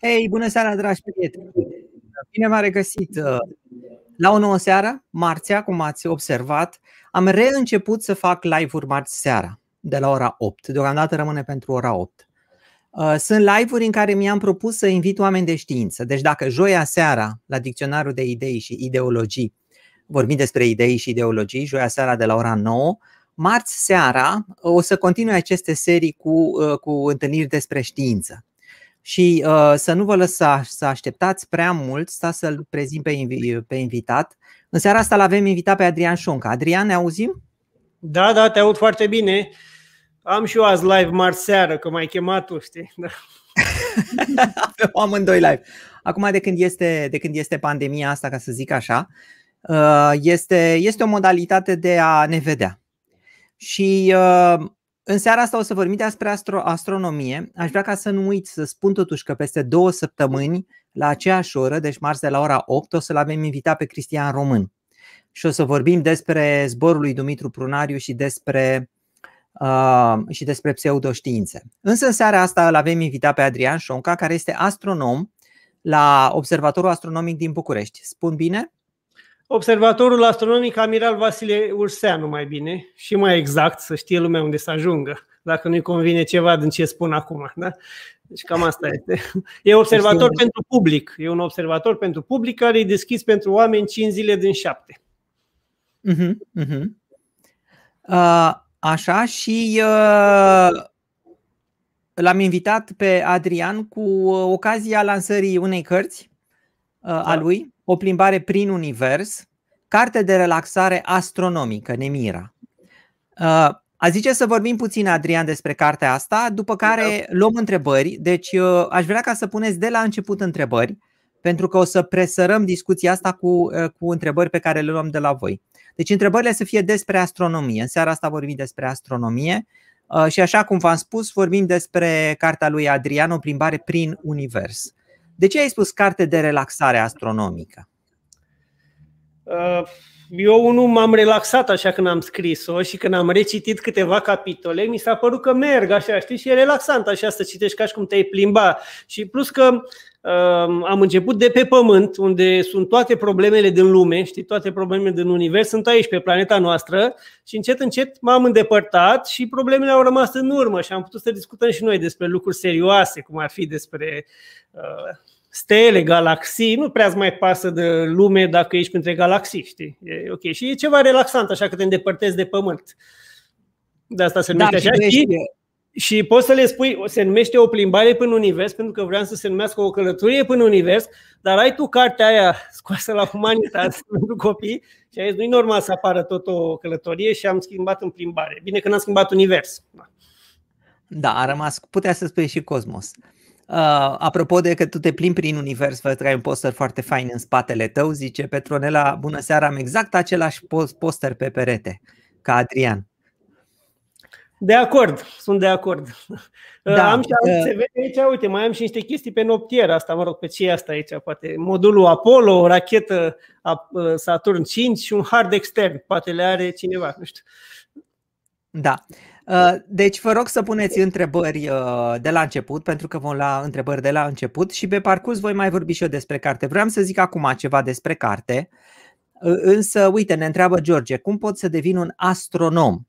Hei, bună seara, dragi prieteni! Bine v-am regăsit uh, la o nouă seară, marțea, cum ați observat. Am reînceput să fac live-uri marți seara, de la ora 8. Deocamdată rămâne pentru ora 8. Uh, sunt live-uri în care mi-am propus să invit oameni de știință. Deci dacă joia seara, la Dicționarul de Idei și Ideologii, vorbim despre idei și ideologii, joia seara de la ora 9, marți seara o să continui aceste serii cu, uh, cu întâlniri despre știință. Și uh, să nu vă lăsați să așteptați prea mult, sta să-l prezint pe, invi- pe invitat. În seara asta l-avem invitat pe Adrian Șonca. Adrian, ne auzim? Da, da, te aud foarte bine. Am și eu azi live marți seară, că m-ai chemat tu, știi? Da. Avem amândoi live. Acum, de când, este, de când este pandemia asta, ca să zic așa, uh, este, este o modalitate de a ne vedea. Și uh, în seara asta o să vorbim despre astro- astronomie. Aș vrea ca să nu uit să spun totuși că peste două săptămâni, la aceeași oră, deci marți de la ora 8, o să-l avem invitat pe Cristian Român. Și o să vorbim despre zborul lui Dumitru Prunariu și despre, uh, și despre pseudoștiințe. Însă în seara asta îl avem invitat pe Adrian Șonca, care este astronom la Observatorul Astronomic din București. Spun bine? Observatorul astronomic Amiral Vasile Urseanu, mai bine și mai exact, să știe lumea unde să ajungă, dacă nu-i convine ceva din ce spun acum. Da? Deci cam asta este. E observator pentru public. E un observator pentru public care e deschis pentru oameni 5 zile din 7. Uh-huh, uh-huh. Uh, așa și uh, l-am invitat pe Adrian cu ocazia lansării unei cărți uh, da. a lui, o plimbare prin univers, carte de relaxare astronomică, Nemira. Uh, a zice să vorbim puțin, Adrian, despre cartea asta, după care luăm întrebări. Deci uh, aș vrea ca să puneți de la început întrebări, pentru că o să presărăm discuția asta cu, uh, cu întrebări pe care le luăm de la voi. Deci întrebările să fie despre astronomie. În seara asta vorbim despre astronomie și așa cum v-am spus, vorbim despre cartea lui Adrian, o plimbare prin univers. De ce ai spus carte de relaxare astronomică? Uh, eu nu m-am relaxat așa când am scris-o și când am recitit câteva capitole, mi s-a părut că merg așa, știi, și e relaxant așa să citești ca și cum te-ai plimba. Și plus că uh, am început de pe Pământ, unde sunt toate problemele din lume, știi, toate problemele din univers sunt aici, pe planeta noastră și încet, încet m-am îndepărtat și problemele au rămas în urmă și am putut să discutăm și noi despre lucruri serioase, cum ar fi despre uh, stele, galaxii, nu prea mai pasă de lume dacă ești printre galaxii, știi? E ok. Și e ceva relaxant, așa că te îndepărtezi de pământ. De asta se numește da, așa. Și, și poți să le spui, se numește o plimbare până univers, pentru că vreau să se numească o călătorie până univers, dar ai tu cartea aia scoasă la umanitate pentru copii și ai zis, nu e normal să apară tot o călătorie și am schimbat în plimbare. Bine că n-am schimbat univers. Da, a rămas, putea să spui și cosmos. Uh, apropo de că tu te plimbi prin univers, văd că ai un poster foarte fain în spatele tău, zice Petronela, bună seara, am exact același poster pe perete ca Adrian. De acord, sunt de acord. Uh, da, am și uh, se vede aici, uite, mai am și niște chestii pe noptier, asta, mă rog, pe ce e asta aici, poate modulul Apollo, o rachetă uh, Saturn 5 și un hard extern, poate le are cineva, nu știu. Da. Uh, deci vă rog să puneți întrebări uh, de la început, pentru că vom lua întrebări de la început și pe parcurs voi mai vorbi și eu despre carte. Vreau să zic acum ceva despre carte, uh, însă uite, ne întreabă George, cum pot să devin un astronom?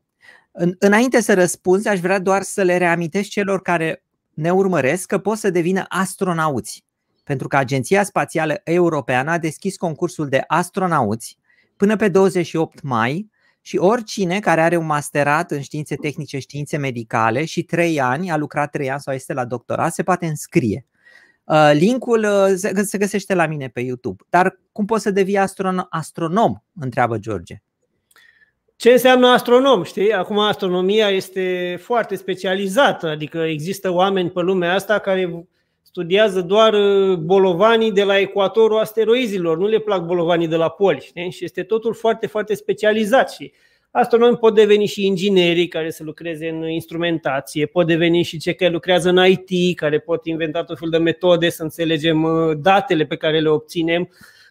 Înainte să răspunzi, aș vrea doar să le reamintesc celor care ne urmăresc că pot să devină astronauți, pentru că Agenția Spațială Europeană a deschis concursul de astronauți până pe 28 mai și oricine care are un masterat în științe tehnice, științe medicale și trei ani, a lucrat trei ani sau este la doctorat, se poate înscrie. Uh, linkul uh, se găsește la mine pe YouTube. Dar cum poți să devii astronom? astronom? Întreabă George. Ce înseamnă astronom? Știi? Acum astronomia este foarte specializată, adică există oameni pe lumea asta care studiază doar uh, bolovanii de la ecuatorul asteroizilor, nu le plac bolovanii de la poli. Știi? Și este totul foarte, foarte specializat și astronomi pot deveni și inginerii care să lucreze în instrumentație, pot deveni și cei care lucrează în IT, care pot inventa tot felul de metode să înțelegem uh, datele pe care le obținem.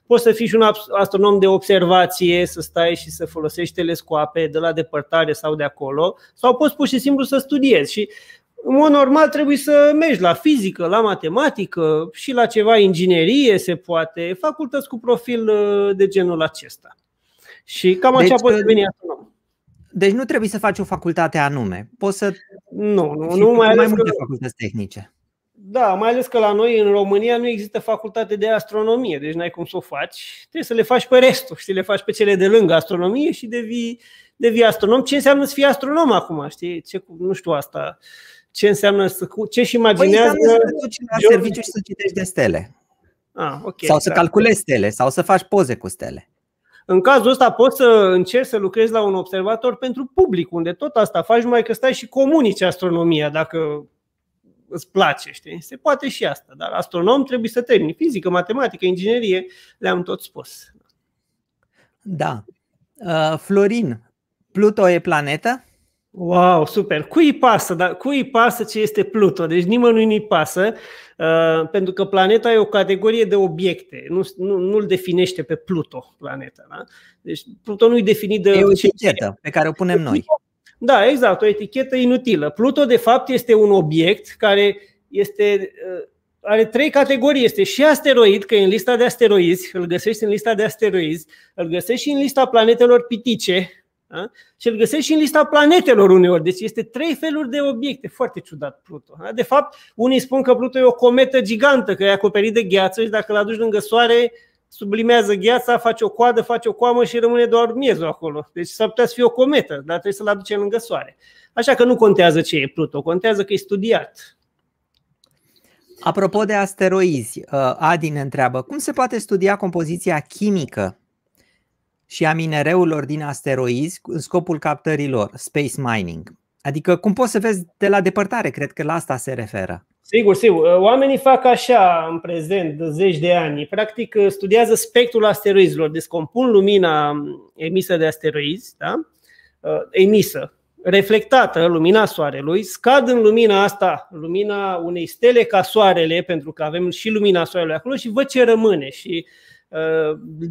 Poți să fii și un astronom de observație, să stai și să folosești telescoape de la depărtare sau de acolo, sau poți pur și simplu să studiezi. Și în mod normal trebuie să mergi la fizică, la matematică și la ceva inginerie se poate, facultăți cu profil uh, de genul acesta. Și cam deci, așa poți uh, deveni astronom. Deci nu trebuie să faci o facultate anume. Poți să. Nu, nu, nu mai, mai multe că... facultăți tehnice. Da, mai ales că la noi în România nu există facultate de astronomie, deci n-ai cum să o faci. Trebuie să le faci pe restul, știi, le faci pe cele de lângă astronomie și devii, devii astronom. Ce înseamnă să fii astronom acum, știi? Ce, nu știu asta. Ce înseamnă să. Ce și imaginează. Păi să duci la serviciu și să citești de stele. Ah, okay, sau să da. calculezi stele, sau să faci poze cu stele. În cazul ăsta poți să încerci să lucrezi la un observator pentru public, unde tot asta faci, numai că stai și comunici astronomia, dacă îți place, știi? Se poate și asta, dar astronom trebuie să termini fizică, matematică, inginerie, le-am tot spus. Da. Uh, Florin, Pluto e planetă? Wow, super! Cui pasă, dar cui pasă ce este Pluto? Deci nimănui nu-i pasă, uh, pentru că planeta e o categorie de obiecte, nu, nu, nu-l definește pe Pluto planeta. Da? Deci Pluto nu-i definit de... E o etichetă pe care o punem noi. Da, exact, o etichetă inutilă. Pluto, de fapt, este un obiect care este, uh, are trei categorii. Este și asteroid, că e în lista de asteroizi, îl găsești în lista de asteroizi, îl găsești și în lista planetelor pitice, da? Și îl găsești și în lista planetelor uneori. Deci este trei feluri de obiecte. Foarte ciudat Pluto. Da? De fapt, unii spun că Pluto e o cometă gigantă, că e acoperit de gheață și dacă îl aduci lângă Soare, sublimează gheața, face o coadă, face o coamă și rămâne doar miezul acolo. Deci s-ar putea să fie o cometă, dar trebuie să-l aducem lângă Soare. Așa că nu contează ce e Pluto, contează că e studiat. Apropo de asteroizi, uh, Adi ne întreabă, cum se poate studia compoziția chimică și a minereurilor din asteroizi în scopul captărilor, space mining? Adică cum poți să vezi de la depărtare, cred că la asta se referă. Sigur, sigur. Oamenii fac așa în prezent, de zeci de ani. Practic studiază spectrul asteroizilor, descompun lumina emisă de asteroizi, da? emisă, reflectată, lumina Soarelui, scad în lumina asta, lumina unei stele ca Soarele, pentru că avem și lumina Soarelui acolo și văd ce rămâne. Și uh, Uh,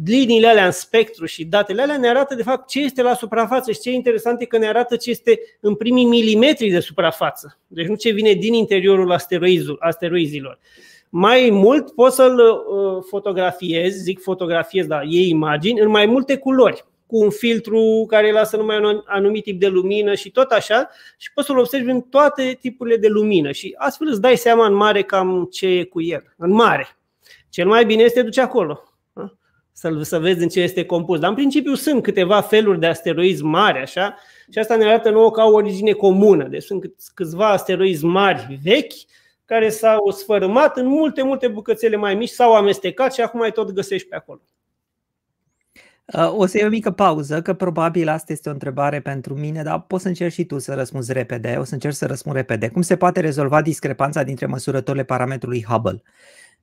liniile alea în spectru și datele alea ne arată de fapt ce este la suprafață și ce e interesant e că ne arată ce este în primii milimetri de suprafață. Deci nu ce vine din interiorul asteroizilor. Mai mult poți să-l uh, fotografiezi, zic fotografiez, dar iei imagini în mai multe culori cu un filtru care lasă numai un anumit tip de lumină și tot așa și poți să-l observi în toate tipurile de lumină și astfel îți dai seama în mare cam ce e cu el, în mare. Cel mai bine este duce acolo, să, să vezi în ce este compus. Dar în principiu sunt câteva feluri de asteroizi mari, așa, și asta ne arată nouă ca o origine comună. Deci sunt câțiva asteroizi mari vechi care s-au sfărâmat în multe, multe bucățele mai mici, s-au amestecat și acum mai tot găsești pe acolo. Uh, o să iau o mică pauză, că probabil asta este o întrebare pentru mine, dar poți să încerci și tu să răspunzi repede. O să încerc să răspund repede. Cum se poate rezolva discrepanța dintre măsurătorile parametrului Hubble?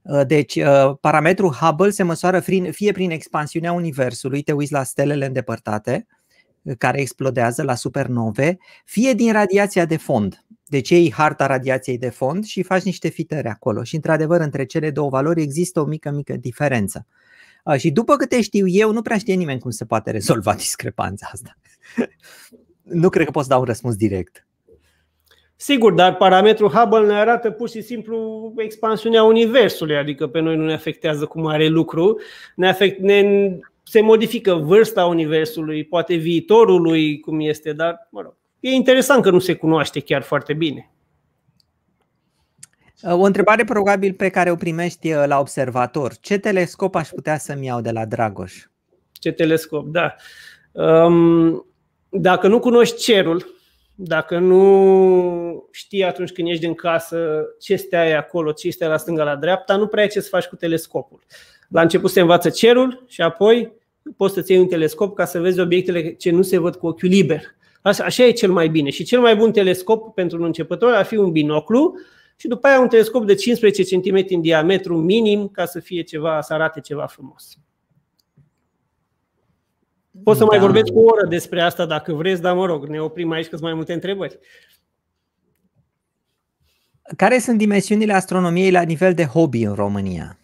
Uh, deci, uh, parametrul Hubble se măsoară fie prin expansiunea Universului, te uiți la stelele îndepărtate, uh, care explodează la supernove, fie din radiația de fond. Deci iei harta radiației de fond și faci niște fitări acolo. Și într-adevăr, între cele două valori există o mică, mică diferență. Și după câte știu eu, nu prea știe nimeni cum se poate rezolva discrepanța asta. nu cred că poți da un răspuns direct. Sigur, dar parametrul Hubble ne arată pur și simplu expansiunea Universului, adică pe noi nu ne afectează cu mare lucru, ne, afect, ne se modifică vârsta Universului, poate viitorului cum este, dar mă rog, e interesant că nu se cunoaște chiar foarte bine. O întrebare probabil pe care o primești uh, la observator. Ce telescop aș putea să-mi iau de la Dragoș? Ce telescop, da. Um, dacă nu cunoști cerul, dacă nu știi atunci când ești în casă ce este acolo, ce este la stânga, la dreapta, nu prea ai ce să faci cu telescopul. La început se învață cerul și apoi poți să-ți iei un telescop ca să vezi obiectele ce nu se văd cu ochiul liber. Așa e cel mai bine. Și cel mai bun telescop pentru un începător ar fi un binoclu și după aia un telescop de 15 cm în diametru minim ca să fie ceva, să arate ceva frumos. Pot să da. mai vorbesc o oră despre asta dacă vreți, dar mă rog, ne oprim aici că sunt mai multe întrebări. Care sunt dimensiunile astronomiei la nivel de hobby în România?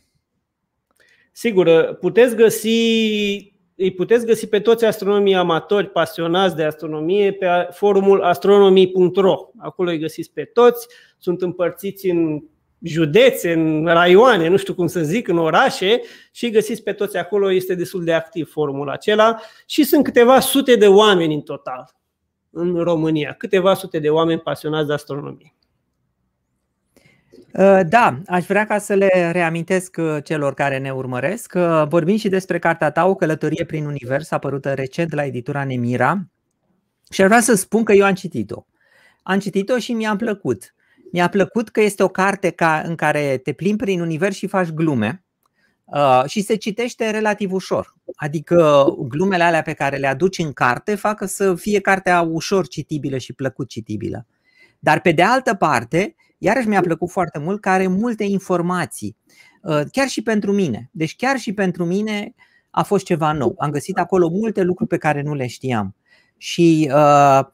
Sigur, puteți găsi îi puteți găsi pe toți astronomii amatori pasionați de astronomie pe forumul astronomii.ro. Acolo îi găsiți pe toți, sunt împărțiți în județe, în raioane, nu știu cum să zic, în orașe și găsiți pe toți acolo, este destul de activ forumul acela și sunt câteva sute de oameni în total în România, câteva sute de oameni pasionați de astronomie. Uh, da, aș vrea ca să le reamintesc uh, celor care ne urmăresc. Vorbim și despre cartea ta, O călătorie prin univers, apărută recent la editura Nemira. Și aș vrea să spun că eu am citit-o. Am citit-o și mi-a plăcut. Mi-a plăcut că este o carte ca, în care te plimbi prin univers și faci glume uh, și se citește relativ ușor. Adică glumele alea pe care le aduci în carte fac să fie cartea ușor citibilă și plăcut citibilă. Dar pe de altă parte, iarăși mi-a plăcut foarte mult că are multe informații, uh, chiar și pentru mine. Deci chiar și pentru mine a fost ceva nou. Am găsit acolo multe lucruri pe care nu le știam. Și uh, uh,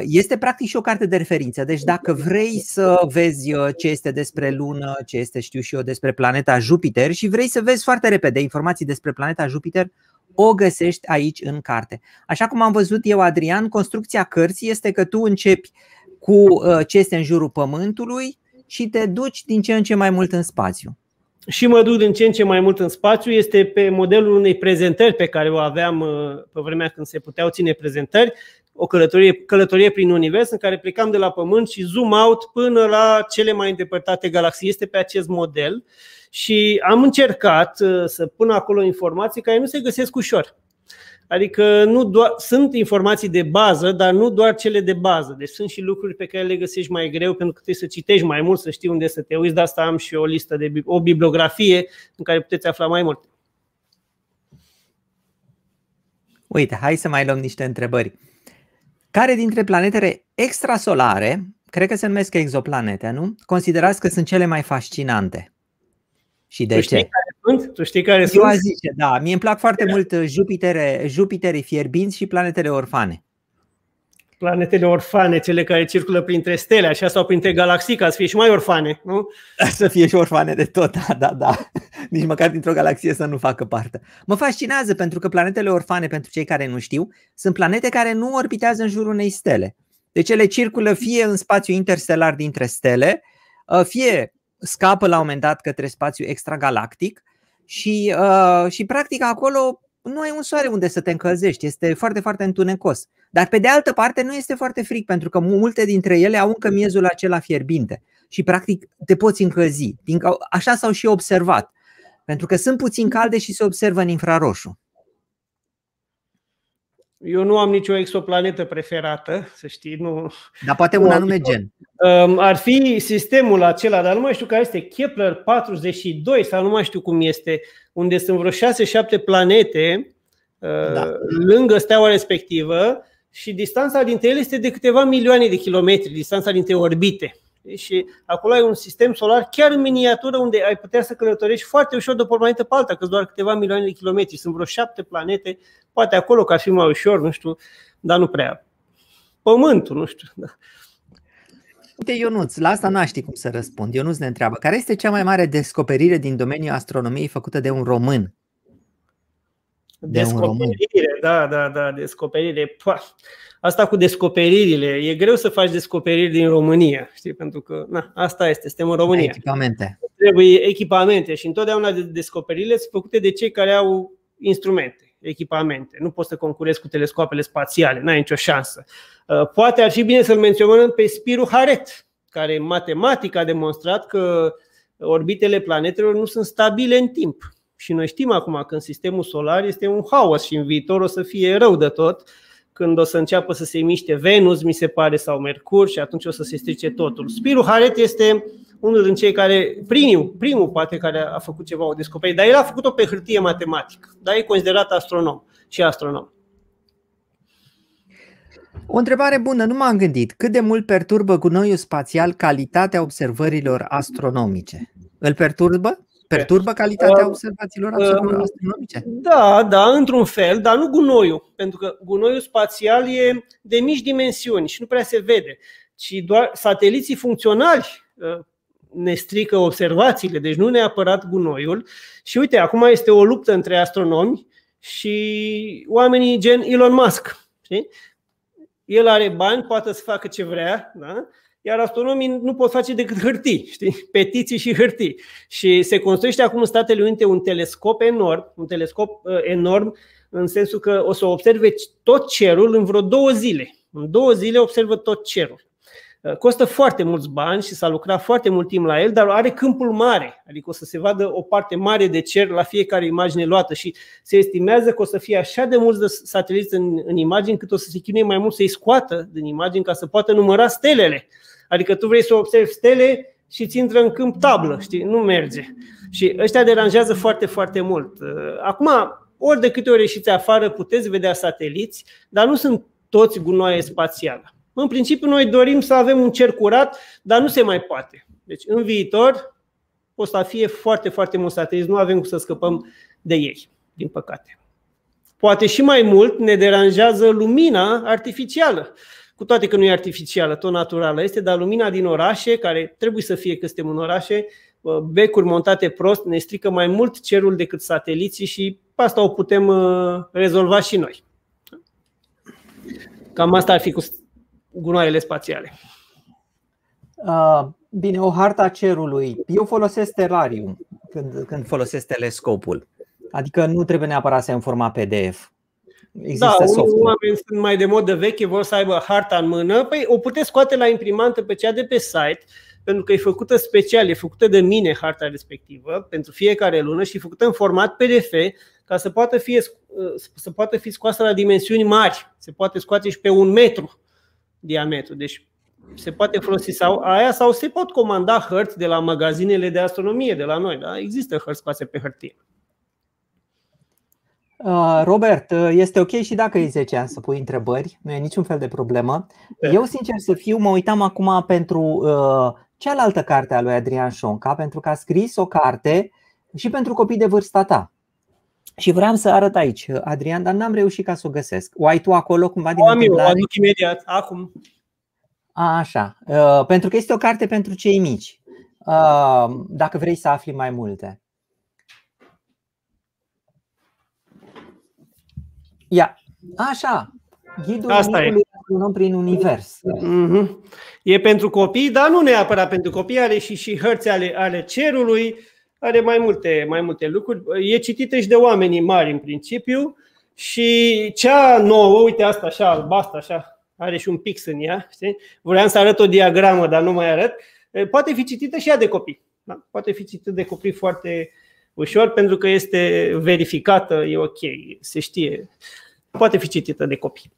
este practic și o carte de referință. Deci dacă vrei să vezi ce este despre lună, ce este știu și eu despre planeta Jupiter și vrei să vezi foarte repede informații despre planeta Jupiter, o găsești aici în carte. Așa cum am văzut eu, Adrian, construcția cărții este că tu începi cu uh, ce este în jurul Pământului și te duci din ce în ce mai mult în spațiu. Și mă duc din ce în ce mai mult în spațiu. Este pe modelul unei prezentări pe care o aveam uh, pe vremea când se puteau ține prezentări, o călătorie, călătorie prin univers în care plecam de la Pământ și zoom out până la cele mai îndepărtate galaxii. Este pe acest model și am încercat uh, să pun acolo informații care nu se găsesc ușor. Adică nu doar, sunt informații de bază, dar nu doar cele de bază. Deci sunt și lucruri pe care le găsești mai greu pentru că trebuie să citești mai mult, să știi unde să te uiți. De asta am și o listă de o bibliografie în care puteți afla mai mult. Uite, hai să mai luăm niște întrebări. Care dintre planetele extrasolare, cred că se numesc exoplanete, nu? Considerați că sunt cele mai fascinante? Și de tu ce? Care sunt? Tu știi care Eu sunt? zice, da. Mie îmi plac foarte mult uh, Jupiter, Jupiterii fierbinți și planetele orfane. Planetele orfane, cele care circulă printre stele, așa sau printre galaxii, ca să fie și mai orfane, nu? Să fie și orfane de tot, da, da, da. Nici măcar dintr-o galaxie să nu facă parte. Mă fascinează pentru că planetele orfane, pentru cei care nu știu, sunt planete care nu orbitează în jurul unei stele. Deci ele circulă fie în spațiu interstelar dintre stele, uh, fie scapă la un moment dat către spațiu extragalactic și, uh, și practic acolo nu ai un soare unde să te încălzești, este foarte, foarte întunecos. Dar pe de altă parte nu este foarte fric pentru că multe dintre ele au încă miezul acela fierbinte și practic te poți încălzi. Așa s-au și observat. Pentru că sunt puțin calde și se observă în infraroșu. Eu nu am nicio exoplanetă preferată, să știi. Nu, Dar poate un anume gen. Um, ar fi sistemul acela, dar nu mai știu care este, Kepler 42 sau nu mai știu cum este, unde sunt vreo 6-7 planete uh, da. lângă steaua respectivă și distanța dintre ele este de câteva milioane de kilometri, distanța dintre orbite. Și acolo ai un sistem solar chiar în miniatură unde ai putea să călătorești foarte ușor de o planetă pe alta, că doar câteva milioane de kilometri. Sunt vreo șapte planete, poate acolo că ar fi mai ușor, nu știu, dar nu prea. Pământul, nu știu. Da. Uite, Ionuț, la asta n-aș ști cum să răspund. Ionuț ne întreabă, care este cea mai mare descoperire din domeniul astronomiei făcută de un român? De descoperire, un român. da, da, da, descoperire. Pua. Asta cu descoperirile, e greu să faci descoperiri din România, știi, pentru că na, asta este, suntem în România. Echipamente. Trebuie echipamente și întotdeauna descoperirile sunt făcute de cei care au instrumente, echipamente. Nu poți să concurezi cu telescoapele spațiale, n-ai nicio șansă. Uh, poate ar fi bine să-l menționăm pe Spiru Haret, care în matematică a demonstrat că orbitele planetelor nu sunt stabile în timp. Și noi știm acum că în sistemul solar este un haos și în viitor o să fie rău de tot când o să înceapă să se miște Venus, mi se pare, sau Mercur și atunci o să se strice totul. Spiru Haret este unul din cei care, primul, primul poate care a făcut ceva, o descoperire, dar el a făcut-o pe hârtie matematică, dar e considerat astronom și astronom. O întrebare bună, nu m-am gândit. Cât de mult perturbă gunoiul spațial calitatea observărilor astronomice? Îl perturbă? Perturbă calitatea uh, observațiilor uh, astronomice? Da, da, într-un fel, dar nu gunoiul, pentru că gunoiul spațial e de mici dimensiuni și nu prea se vede, ci doar sateliții funcționali uh, ne strică observațiile, deci nu neapărat gunoiul. Și uite, acum este o luptă între astronomi și oamenii gen Elon Musk. Știi? El are bani, poate să facă ce vrea, da? Iar astronomii nu pot face decât hârtii, știi? petiții și hârtii. Și se construiește acum în Statele Unite un telescop enorm, un telescop uh, enorm în sensul că o să observe tot cerul în vreo două zile. În două zile observă tot cerul. Uh, costă foarte mulți bani și s-a lucrat foarte mult timp la el, dar are câmpul mare, adică o să se vadă o parte mare de cer la fiecare imagine luată și se estimează că o să fie așa de mulți de sateliți în, în imagini cât o să se chinuie mai mult să-i scoată din imagini ca să poată număra stelele. Adică tu vrei să observi stele și îți intră în câmp tablă, știi? Nu merge. Și ăștia deranjează foarte, foarte mult. Uh, acum, ori de câte ori ieșiți afară, puteți vedea sateliți, dar nu sunt toți gunoaie spațiale. În principiu, noi dorim să avem un cer curat, dar nu se mai poate. Deci, în viitor, o să fie foarte, foarte mulți sateliți. Nu avem cum să scăpăm de ei, din păcate. Poate și mai mult ne deranjează lumina artificială. Cu toate că nu e artificială, tot naturală este, dar lumina din orașe, care trebuie să fie că suntem în orașe, becuri montate prost, ne strică mai mult cerul decât sateliții și asta o putem uh, rezolva și noi. Cam asta ar fi cu gunoaiele spațiale. Uh, bine, o harta cerului. Eu folosesc Stellarium când, când folosesc telescopul. Adică nu trebuie neapărat să ai în format PDF. Există da, software. oameni sunt mai de modă veche, vor să aibă harta în mână. Păi o puteți scoate la imprimantă pe cea de pe site, pentru că e făcută special, e făcută de mine harta respectivă pentru fiecare lună și e făcută în format PDF ca să poată fi, să poată fi scoasă la dimensiuni mari. Se poate scoate și pe un metru diametru. Deci se poate folosi sau aia sau se pot comanda hărți de la magazinele de astronomie de la noi. Da? Există hărți scoase pe hârtie. Uh, Robert, uh, este ok și dacă e 10 ani să pui întrebări, nu e niciun fel de problemă. Eu, sincer să fiu, mă uitam acum pentru uh, cealaltă carte a lui Adrian Șonca, pentru că a scris o carte și pentru copii de vârsta ta. Și vreau să arăt aici, Adrian, dar n-am reușit ca să o găsesc. O ai tu acolo cumva din o am eu, o aduc imediat, acum. A, așa, uh, pentru că este o carte pentru cei mici. Uh, dacă vrei să afli mai multe. Ia, așa, ghidul Asta e. un prin univers. Mm-hmm. E pentru copii, dar nu neapărat pentru copii, are și, și hărți ale, ale cerului, are mai multe, mai multe lucruri. E citită și de oamenii mari în principiu și cea nouă, uite asta așa, albastră, așa, are și un pix în ea, știi? Vreau să arăt o diagramă, dar nu mai arăt. Poate fi citită și ea de copii. Da? Poate fi citită de copii foarte ușor pentru că este verificată, e ok, se știe. Poate fi citită de copii.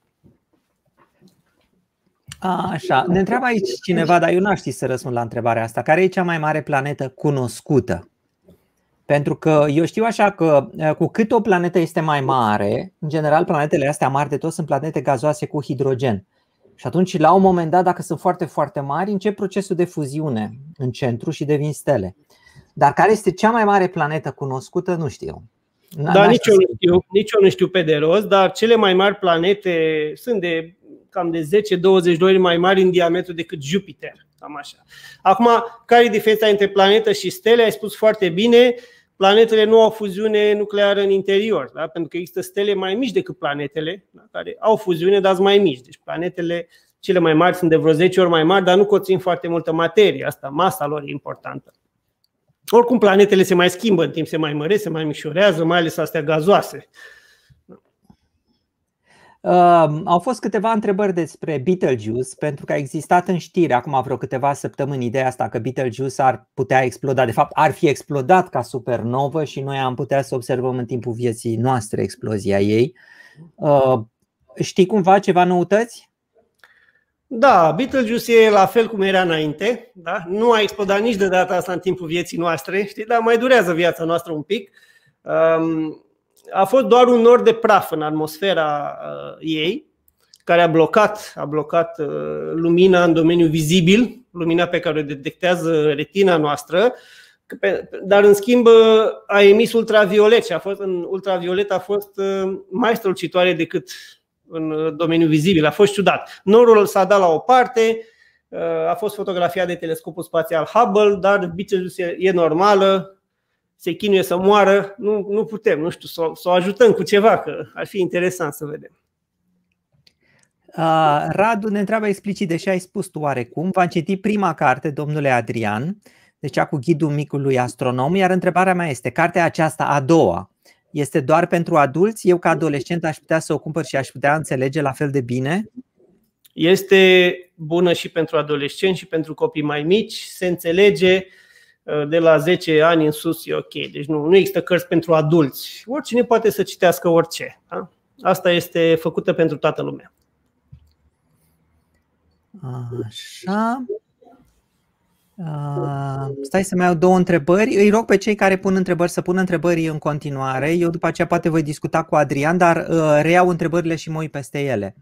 A, așa, ne întreabă aici cineva, dar eu n-aș ști să răspund la întrebarea asta. Care e cea mai mare planetă cunoscută? Pentru că eu știu așa că cu cât o planetă este mai mare, în general planetele astea mari de tot sunt planete gazoase cu hidrogen. Și atunci, la un moment dat, dacă sunt foarte, foarte mari, încep procesul de fuziune în centru și devin stele. Dar care este cea mai mare planetă cunoscută, nu știu. Da, nici eu, nu știu, nici eu nu știu pe de rost, dar cele mai mari planete sunt de cam de 10-20 de ori mai mari în diametru decât Jupiter. Cam așa. Acum, care e diferența între planetă și stele? Ai spus foarte bine, planetele nu au fuziune nucleară în interior, da? pentru că există stele mai mici decât planetele, da? care au fuziune, dar sunt mai mici. Deci planetele cele mai mari sunt de vreo 10 ori mai mari, dar nu conțin foarte multă materie. Asta, masa lor e importantă. Oricum, planetele se mai schimbă în timp, se mai măresc, se mai mișorează, mai ales astea gazoase. Uh, au fost câteva întrebări despre Betelgeuse, pentru că a existat în știri acum vreo câteva săptămâni ideea asta că Betelgeuse ar putea exploda. De fapt, ar fi explodat ca supernovă și noi am putea să observăm în timpul vieții noastre explozia ei. Uh, știi cumva ceva noutăți? Da, Betelgeuse e la fel cum era înainte. Da? Nu a explodat nici de data asta în timpul vieții noastre, știi? dar mai durează viața noastră un pic. Um, a fost doar un nor de praf în atmosfera uh, ei, care a blocat, a blocat uh, lumina în domeniul vizibil, lumina pe care o detectează retina noastră, dar în schimb a emis ultraviolet și a fost, în ultraviolet a fost uh, mai strălucitoare decât în domeniul vizibil. A fost ciudat. Norul s-a dat la o parte, a fost fotografiat de telescopul spațial Hubble, dar Betelgeuse e normală, se chinuie să moară, nu, nu putem, nu știu, să, să o ajutăm cu ceva, că ar fi interesant să vedem. Uh, Radu ne întreabă explicit, deși ai spus tu oarecum, v-am citit prima carte, domnule Adrian, deci cea cu ghidul micului astronom, iar întrebarea mea este, cartea aceasta a doua, este doar pentru adulți? Eu ca adolescent aș putea să o cumpăr și aș putea înțelege la fel de bine? Este bună și pentru adolescenți și pentru copii mai mici, se înțelege uh, de la 10 ani în sus e ok. Deci nu, nu există cărți pentru adulți. Oricine poate să citească orice. Da? Asta este făcută pentru toată lumea. Așa. Uh, stai să mai au două întrebări. Îi rog pe cei care pun întrebări să pună întrebări în continuare. Eu după aceea poate voi discuta cu Adrian, dar uh, reiau întrebările și mă uit peste ele.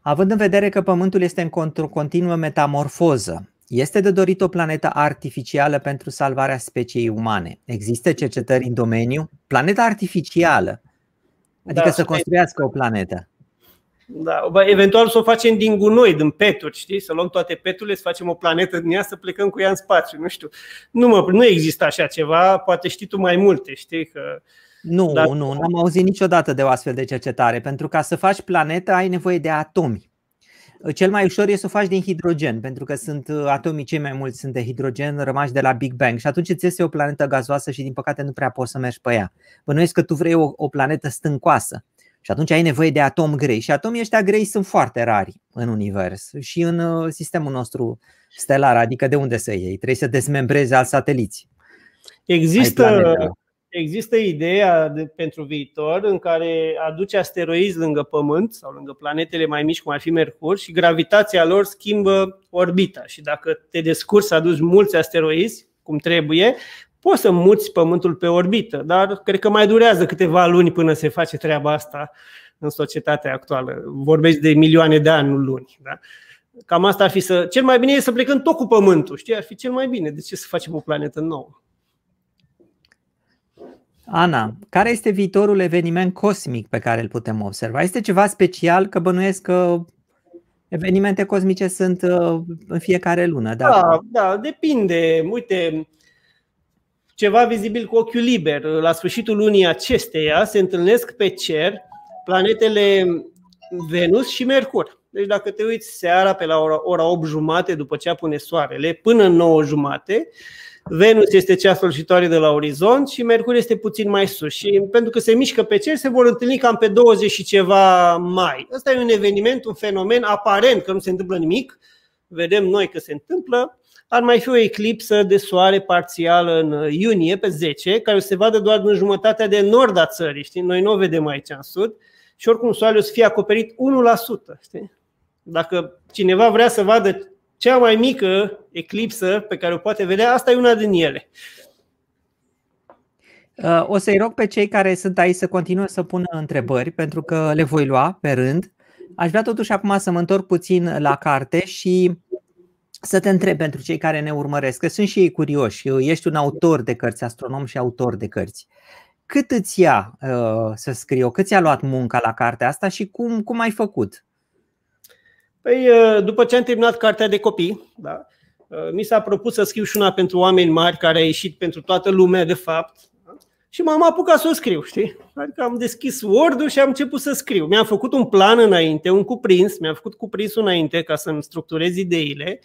Având în vedere că Pământul este în continuă metamorfoză, este de dorit o planetă artificială pentru salvarea speciei umane. Există cercetări în domeniu? Planeta artificială, adică da, să construiască o planetă. Da, eventual să o facem din gunoi, din peturi, știi? Să luăm toate peturile, să facem o planetă din ea, să plecăm cu ea în spațiu, nu știu. Nu, mă, nu există așa ceva, poate știi tu mai multe, știi? Că, nu, dar... nu, n-am auzit niciodată de o astfel de cercetare. Pentru ca să faci planetă ai nevoie de atomi. Cel mai ușor e să o faci din hidrogen, pentru că sunt uh, atomii cei mai mulți sunt de hidrogen rămași de la Big Bang și atunci îți este o planetă gazoasă și din păcate nu prea poți să mergi pe ea. Bănuiesc că tu vrei o, o planetă stâncoasă și atunci ai nevoie de atom grei și atomii ăștia grei sunt foarte rari în univers și în uh, sistemul nostru stelar, adică de unde să iei? Trebuie să dezmembrezi alt sateliți. Există, există ideea de, pentru viitor în care aduce asteroizi lângă Pământ sau lângă planetele mai mici, cum ar fi Mercur, și gravitația lor schimbă orbita. Și dacă te descurci să aduci mulți asteroizi, cum trebuie, poți să muți Pământul pe orbită, dar cred că mai durează câteva luni până se face treaba asta în societatea actuală. Vorbești de milioane de ani, nu luni. Da? Cam asta ar fi să. Cel mai bine e să plecăm tot cu Pământul, știi? Ar fi cel mai bine. De ce să facem o planetă nouă? Ana, care este viitorul eveniment cosmic pe care îl putem observa? Este ceva special că bănuiesc că evenimente cosmice sunt uh, în fiecare lună. Da, da, da depinde. Uite, ceva vizibil cu ochiul liber. La sfârșitul lunii acesteia se întâlnesc pe cer planetele Venus și Mercur. Deci dacă te uiți seara pe la ora, ora 8 jumate după ce apune soarele până în 9 jumate, Venus este cea sfârșitoare de la orizont și Mercur este puțin mai sus. Și pentru că se mișcă pe cer, se vor întâlni cam pe 20 și ceva mai. Ăsta e un eveniment, un fenomen aparent că nu se întâmplă nimic. Vedem noi că se întâmplă ar mai fi o eclipsă de soare parțială în iunie, pe 10, care se vadă doar din jumătatea de nord a țării. Știi? Noi nu o vedem aici în sud și oricum soarele o să fie acoperit 1%. Știi? Dacă cineva vrea să vadă cea mai mică eclipsă pe care o poate vedea, asta e una din ele. Uh, o să-i rog pe cei care sunt aici să continue să pună întrebări, pentru că le voi lua pe rând. Aș vrea totuși acum să mă întorc puțin la carte și să te întreb pentru cei care ne urmăresc, că sunt și ei curioși, ești un autor de cărți, astronom și autor de cărți. Cât îți ia uh, să scrii o? Cât ți-a luat munca la cartea asta și cum, cum ai făcut? Păi, uh, după ce am terminat cartea de copii, da, uh, mi s-a propus să scriu și una pentru oameni mari, care a ieșit pentru toată lumea, de fapt. Da? Și m-am apucat să o scriu, știi? Adică am deschis Word-ul și am început să scriu. Mi-am făcut un plan înainte, un cuprins, mi-am făcut cuprinsul înainte ca să-mi structurez ideile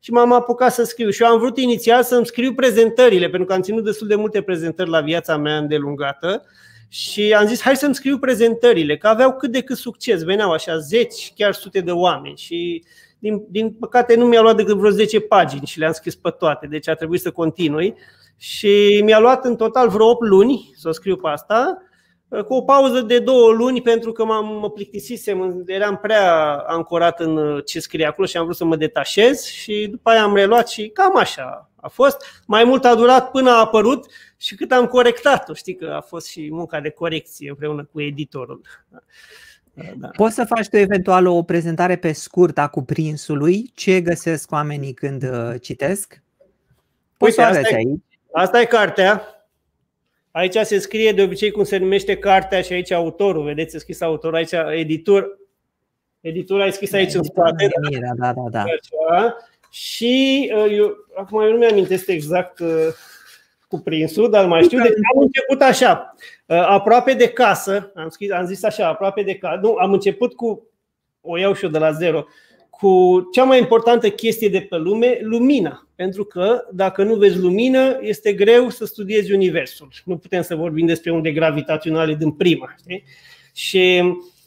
și m-am apucat să scriu. Și eu am vrut inițial să-mi scriu prezentările, pentru că am ținut destul de multe prezentări la viața mea îndelungată. Și am zis, hai să-mi scriu prezentările, că aveau cât de cât succes. Veneau așa zeci, chiar sute de oameni și din, din păcate nu mi-a luat decât vreo 10 pagini și le-am scris pe toate, deci a trebuit să continui. Și mi-a luat în total vreo 8 luni să o scriu pe asta cu o pauză de două luni pentru că m-am mă plictisisem, eram prea ancorat în ce scrie acolo și am vrut să mă detașez și după aia am reluat și cam așa a fost. Mai mult a durat până a apărut și cât am corectat-o. Știi că a fost și munca de corecție împreună cu editorul. Da. Poți să faci tu eventual o prezentare pe scurt a cuprinsului? Ce găsesc oamenii când uh, citesc? Poți Uite, să asta, e, aici. asta e cartea Aici se scrie de obicei cum se numește cartea și aici autorul. Vedeți, se scris autorul aici, editor. Editura e scris aici în spate. Da, da, da. da. și eu, acum eu nu mi-amintesc exact cuprinsul, dar mai știu. Deci am început așa, aproape de casă, am, scris, am zis așa, aproape de casă. Nu, am început cu, o iau și eu de la zero, cu cea mai importantă chestie de pe lume, lumina. Pentru că dacă nu vezi lumină, este greu să studiezi Universul. Nu putem să vorbim despre unde gravitaționale din prima. Știi? Și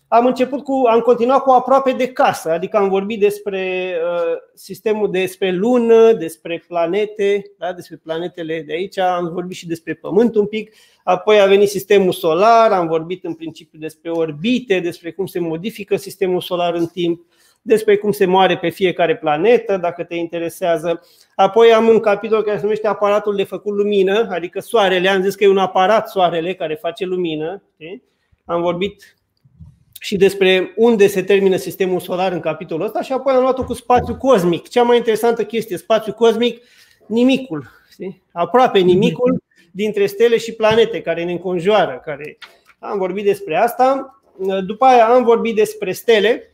am început cu, am continuat cu aproape de casă, adică am vorbit despre uh, sistemul despre lună, despre planete, da, despre planetele de aici, am vorbit și despre Pământ un pic, apoi a venit sistemul solar, am vorbit în principiu despre orbite, despre cum se modifică sistemul solar în timp, despre cum se moare pe fiecare planetă, dacă te interesează. Apoi am un capitol care se numește aparatul de făcut lumină, adică soarele, am zis că e un aparat soarele care face lumină. Știi? Am vorbit și despre unde se termină sistemul solar în capitolul ăsta și apoi am luat-o cu spațiu cosmic. Cea mai interesantă chestie, spațiu cosmic, nimicul, știi? aproape nimicul dintre stele și planete care ne înconjoară. Care... Am vorbit despre asta. După aia am vorbit despre stele,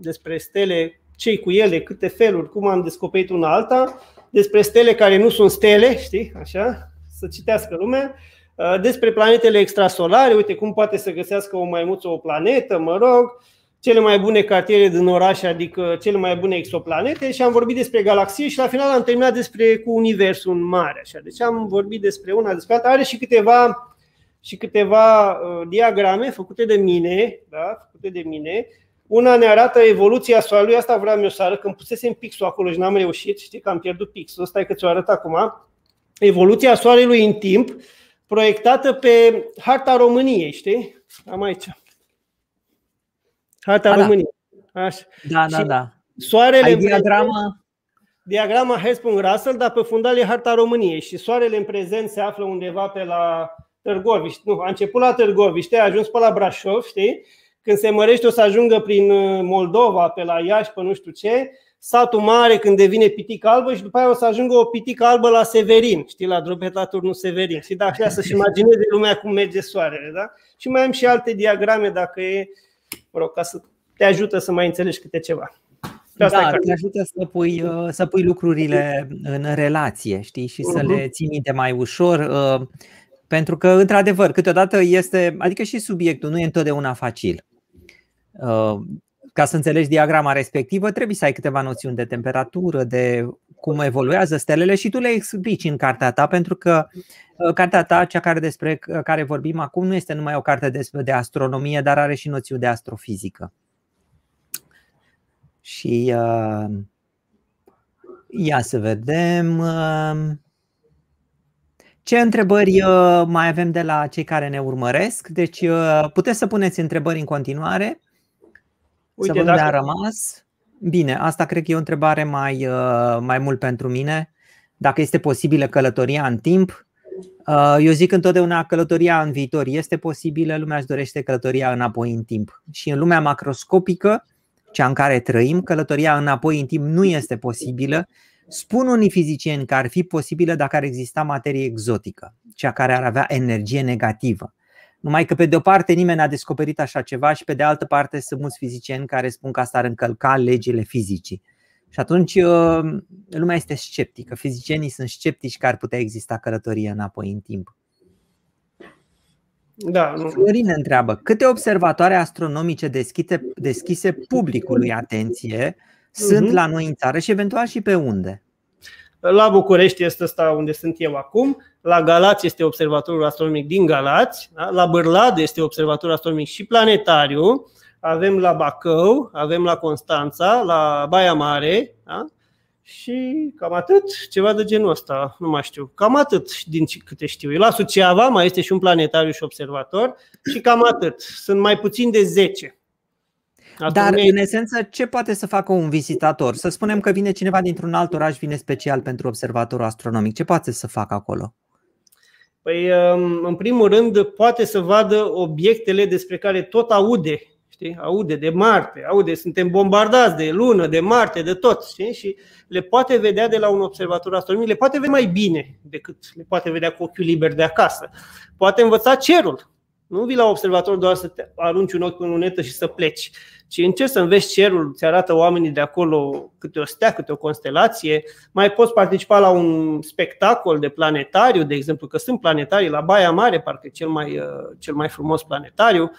despre stele, cei cu ele, câte feluri, cum am descoperit una alta, despre stele care nu sunt stele, știi, așa, să citească lumea, uh, despre planetele extrasolare, uite cum poate să găsească o maimuță o planetă, mă rog, cele mai bune cartiere din oraș, adică cele mai bune exoplanete și am vorbit despre galaxie și la final am terminat despre cu universul mare. Așa. Deci am vorbit despre una, despre alta. Are și câteva, și câteva uh, diagrame făcute de mine, da? făcute de mine, una ne arată evoluția soarelui, asta vreau eu să arăt, când pusesem pixul acolo și n-am reușit, știi că am pierdut pixul, stai că ți-o arăt acum. Evoluția soarelui în timp, proiectată pe harta României, știi? Am aici. Harta A, da. României. Așa. Da, da, da. Soarele Ai diagrama? Diagrama Hesbun-Russell, dar pe fundal e harta României și soarele în prezent se află undeva pe la Târgoviște. Nu, a început la Târgoviște, a ajuns pe la Brașov, știi? Când se mărește o să ajungă prin uh, Moldova, pe la Iași, pe nu știu ce, satul mare când devine pitică albă și după aia o să ajungă o pitică albă la Severin, știi, la drobeta turnul Severin. Și dacă să-și imagineze lumea cum merge soarele, da? Și mai am și alte diagrame dacă e, mă rog, ca să te ajută să mai înțelegi câte ceva. Da, te ajută să pui, uh, să pui lucrurile în relație, știi, și să uh-huh. le ții minte mai ușor. Uh, pentru că, într-adevăr, câteodată este, adică și subiectul nu e întotdeauna facil. Uh, ca să înțelegi diagrama respectivă, trebuie să ai câteva noțiuni de temperatură, de cum evoluează stelele și tu le explici în cartea ta, pentru că uh, cartea ta, cea care despre care vorbim acum, nu este numai o carte despre de astronomie, dar are și noțiuni de astrofizică. Și uh, ia să vedem. Uh, ce întrebări uh, mai avem de la cei care ne urmăresc? Deci uh, puteți să puneți întrebări în continuare. Uite, să văd dacă... a rămas. Bine, asta cred că e o întrebare mai, uh, mai mult pentru mine. Dacă este posibilă călătoria în timp, eu zic întotdeauna călătoria în viitor este posibilă, lumea își dorește călătoria înapoi în timp. Și în lumea macroscopică, cea în care trăim, călătoria înapoi în timp nu este posibilă Spun unii fizicieni că ar fi posibilă dacă ar exista materie exotică, cea care ar avea energie negativă. Numai că pe de o parte nimeni n-a descoperit așa ceva și pe de altă parte sunt mulți fizicieni care spun că asta ar încălca legile fizicii. Și atunci uh, lumea este sceptică. Fizicienii sunt sceptici că ar putea exista călătorie înapoi în timp. Da, nu. Florin întreabă, câte observatoare astronomice deschise, deschise publicului atenție sunt uh-huh. la noi în țară și eventual și pe unde? La București este ăsta unde sunt eu acum, la Galați este observatorul astronomic din Galați, da? la Bârlad este observatorul astronomic și planetariu, avem la Bacău, avem la Constanța, la Baia Mare da? și cam atât, ceva de genul ăsta, nu mai știu, cam atât din câte știu eu. La Suceava mai este și un planetariu și observator și cam atât, sunt mai puțin de 10. Dar, în esență, ce poate să facă un vizitator? Să spunem că vine cineva dintr-un alt oraș, vine special pentru observatorul astronomic. Ce poate să facă acolo? Păi, um, în primul rând, poate să vadă obiectele despre care tot aude. Știi? Aude de Marte, aude, suntem bombardați de lună, de Marte, de tot. Știi? Și le poate vedea de la un observator astronomic, le poate vedea mai bine decât le poate vedea cu ochiul liber de acasă. Poate învăța cerul Nu vii la observator doar să te arunci un ochi pe lunetă și să pleci, ci încerci să înveți cerul, ți arată oamenii de acolo câte o stea, câte o constelație, mai poți participa la un spectacol de planetariu, de exemplu, că sunt planetarii la Baia Mare, parcă e cel mai, uh, cel mai frumos planetariu,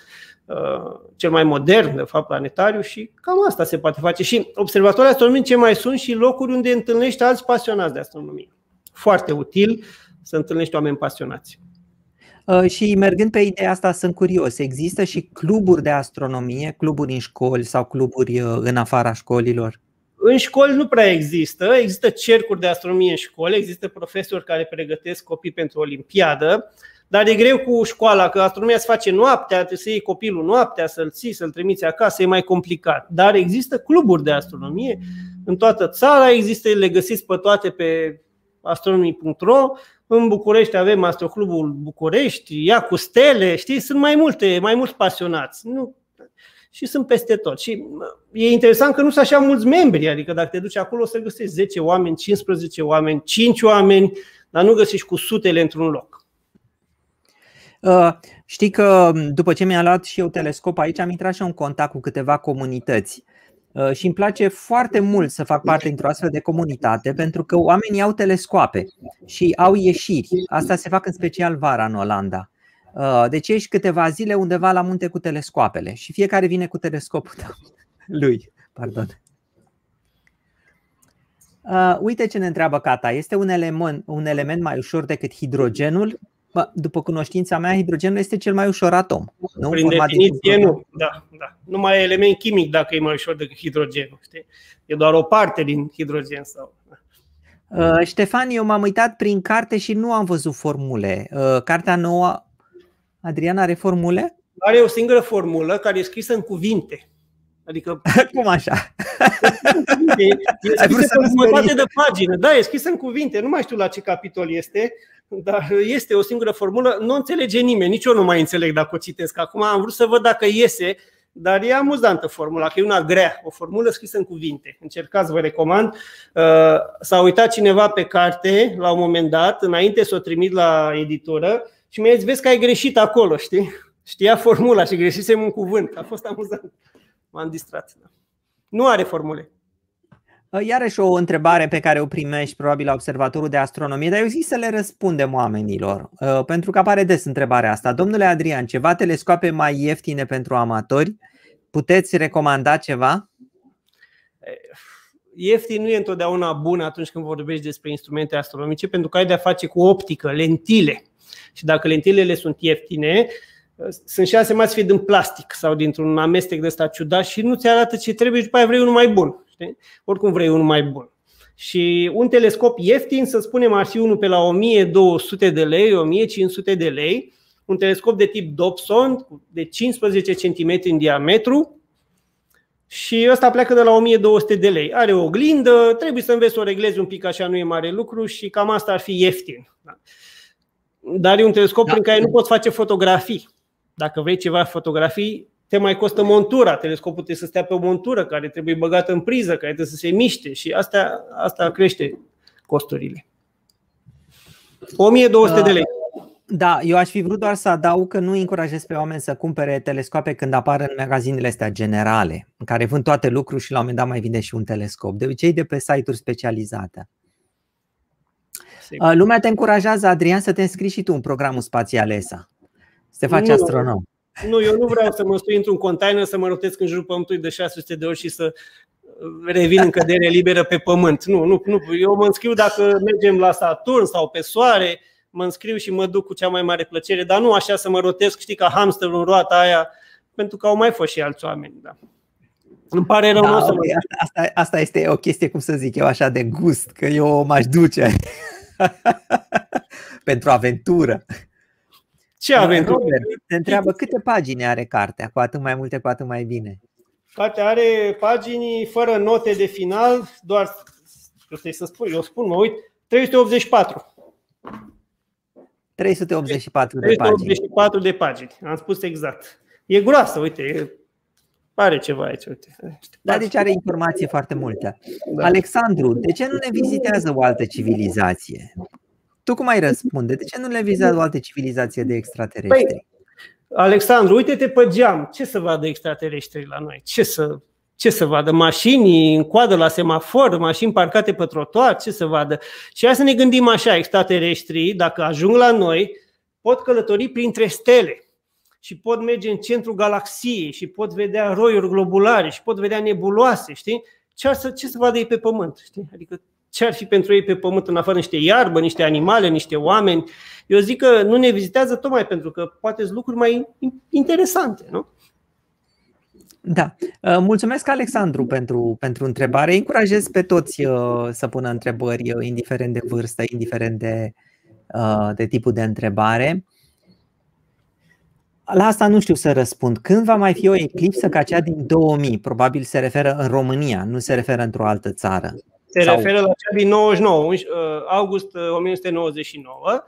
uh, cel mai modern, de fapt, planetariu și cam asta se poate face. Și observatorii astronomici ce mai sunt și locuri unde întâlnești alți pasionați de astronomie. Foarte util să întâlnești oameni pasionați. Uh, și mergând pe ideea asta, sunt curios. Există și cluburi de astronomie, cluburi în școli sau cluburi uh, în afara școlilor? În școli nu prea există. Există cercuri de astronomie în școli, există profesori care pregătesc copii pentru olimpiadă, dar e greu cu școala, că astronomia se face noaptea, trebuie să iei copilul noaptea, să-l ții, să-l trimiți acasă, e mai complicat. Dar există cluburi de astronomie în toată țara, există, le găsiți pe toate pe astronomii.ro, în București avem Astroclubul București, ia cu stele, știi, sunt mai multe, mai mulți pasionați. Nu, și sunt peste tot. Și e interesant că nu sunt așa mulți membri, adică dacă te duci acolo o să găsești 10 oameni, 15 oameni, 5 oameni, dar nu găsești cu sutele într-un loc. Uh, știi că după ce mi-a luat și eu telescop aici, am intrat și în contact cu câteva comunități. Uh, și îmi place foarte mult să fac parte dintr-o astfel de comunitate pentru că oamenii au telescoape și au ieșiri. Asta se fac în special vara în Olanda. Uh, deci ești câteva zile undeva la munte cu telescoapele și fiecare vine cu telescopul lui. Pardon. Uh, uite ce ne întreabă Cata. Este un element, un element mai ușor decât hidrogenul? Bă, după cunoștința mea, hidrogenul este cel mai ușor atom. Nu? Prin definiție, nu. Da, da. Nu mai e element chimic dacă e mai ușor decât hidrogenul. Știi? E doar o parte din hidrogen. sau. Uh, Ștefan, eu m-am uitat prin carte și nu am văzut formule. Uh, cartea nouă, Adrian, are formule? Are o singură formulă care e scrisă în cuvinte. Adică, Cum așa? E, e scrisă pe jumătate de pagină. Da, e scrisă în cuvinte. Nu mai știu la ce capitol este, dar este o singură formulă. Nu înțelege nimeni, nici eu nu mai înțeleg dacă o citesc. Acum am vrut să văd dacă iese, dar e amuzantă formula, că e una grea, o formulă scrisă în cuvinte. Încercați, vă recomand. Uh, s-a uitat cineva pe carte la un moment dat, înainte să o trimit la editură și mi-a zis, vezi că ai greșit acolo, știi? Știa formula și greșisem un cuvânt. A fost amuzant. M-am distrat. Da. Nu are formule. Uh, iarăși o întrebare pe care o primești probabil la observatorul de astronomie, dar eu zic să le răspundem oamenilor, uh, pentru că apare des întrebarea asta. Domnule Adrian, ceva telescoape mai ieftine pentru amatori? Puteți recomanda ceva? Ieftin nu e întotdeauna bun atunci când vorbești despre instrumente astronomice, pentru că ai de-a face cu optică, lentile. Și dacă lentilele sunt ieftine, sunt și asemați fi din plastic sau dintr-un amestec de ăsta ciudat și nu ți arată ce trebuie și după aia vrei unul mai bun. Știi? Oricum vrei unul mai bun. Și un telescop ieftin, să spunem, ar fi unul pe la 1200 de lei, 1500 de lei, un telescop de tip Dobson de 15 cm în diametru și ăsta pleacă de la 1200 de lei. Are o oglindă, trebuie să înveți să o reglezi un pic așa, nu e mare lucru și cam asta ar fi ieftin. Dar e un telescop da. prin care nu poți face fotografii. Dacă vrei ceva fotografii, te mai costă montura. Telescopul trebuie să stea pe o montură care trebuie băgată în priză, care trebuie să se miște și asta, asta crește costurile. 1200 de lei. Da, eu aș fi vrut doar să adaug că nu încurajez pe oameni să cumpere telescoape când apar în magazinele astea generale, în care vând toate lucruri și la un moment dat mai vinde și un telescop. De obicei de pe site-uri specializate. Sigur. Lumea te încurajează, Adrian, să te înscrii și tu în programul spațial ESA. Să te faci nu, astronom. Nu, eu nu vreau să mă stui într-un container, să mă rotesc în jurul Pământului de 600 de ori și să revin în cădere liberă pe Pământ. Nu, nu, nu. Eu mă înscriu dacă mergem la Saturn sau pe Soare, mă înscriu și mă duc cu cea mai mare plăcere, dar nu așa să mă rotesc, știi, ca hamster în roata aia, pentru că au mai fost și alți oameni. Da. Îmi pare rău, da, nu să mă... asta, asta este o chestie, cum să zic eu, așa de gust, că eu m-aș duce pentru aventură. Ce aventură? Robert, te întreabă câte pagini are cartea, cu atât mai multe, cu atât mai bine. Cartea are pagini fără note de final, doar, eu să spun, eu spun, mă uit, 384. 384 de 384 de pagini, am spus exact. E groasă, uite, pare ceva aici, uite. Da, deci are informație foarte multă. Da. Alexandru, de ce nu ne vizitează o altă civilizație? Tu cum ai răspunde? De ce nu le vizează o altă civilizație de extraterestri? Păi, Alexandru, uite-te pe geam, ce să vadă extraterestrii la noi? Ce să, ce să vadă? Mașini în coadă la semafor, mașini parcate pe trotuar, ce să vadă? Și hai să ne gândim așa, extraterestrii, dacă ajung la noi, pot călători printre stele și pot merge în centrul galaxiei și pot vedea roiuri globulare și pot vedea nebuloase, știi? Ce, ar să, ce să vadă ei pe pământ, știi? Adică ce ar fi pentru ei pe pământ în afară niște iarbă, niște animale, niște oameni. Eu zic că nu ne vizitează tocmai pentru că poate sunt lucruri mai interesante, nu? Da. Uh, mulțumesc, Alexandru, pentru, pentru întrebare. Încurajez pe toți uh, să pună întrebări, uh, indiferent de vârstă, indiferent de, de tipul de întrebare. La asta nu știu să răspund. Când va mai fi o eclipsă ca cea din 2000? Probabil se referă în România, nu se referă într-o altă țară. Se Sau... referă la cea din 99, august 1999.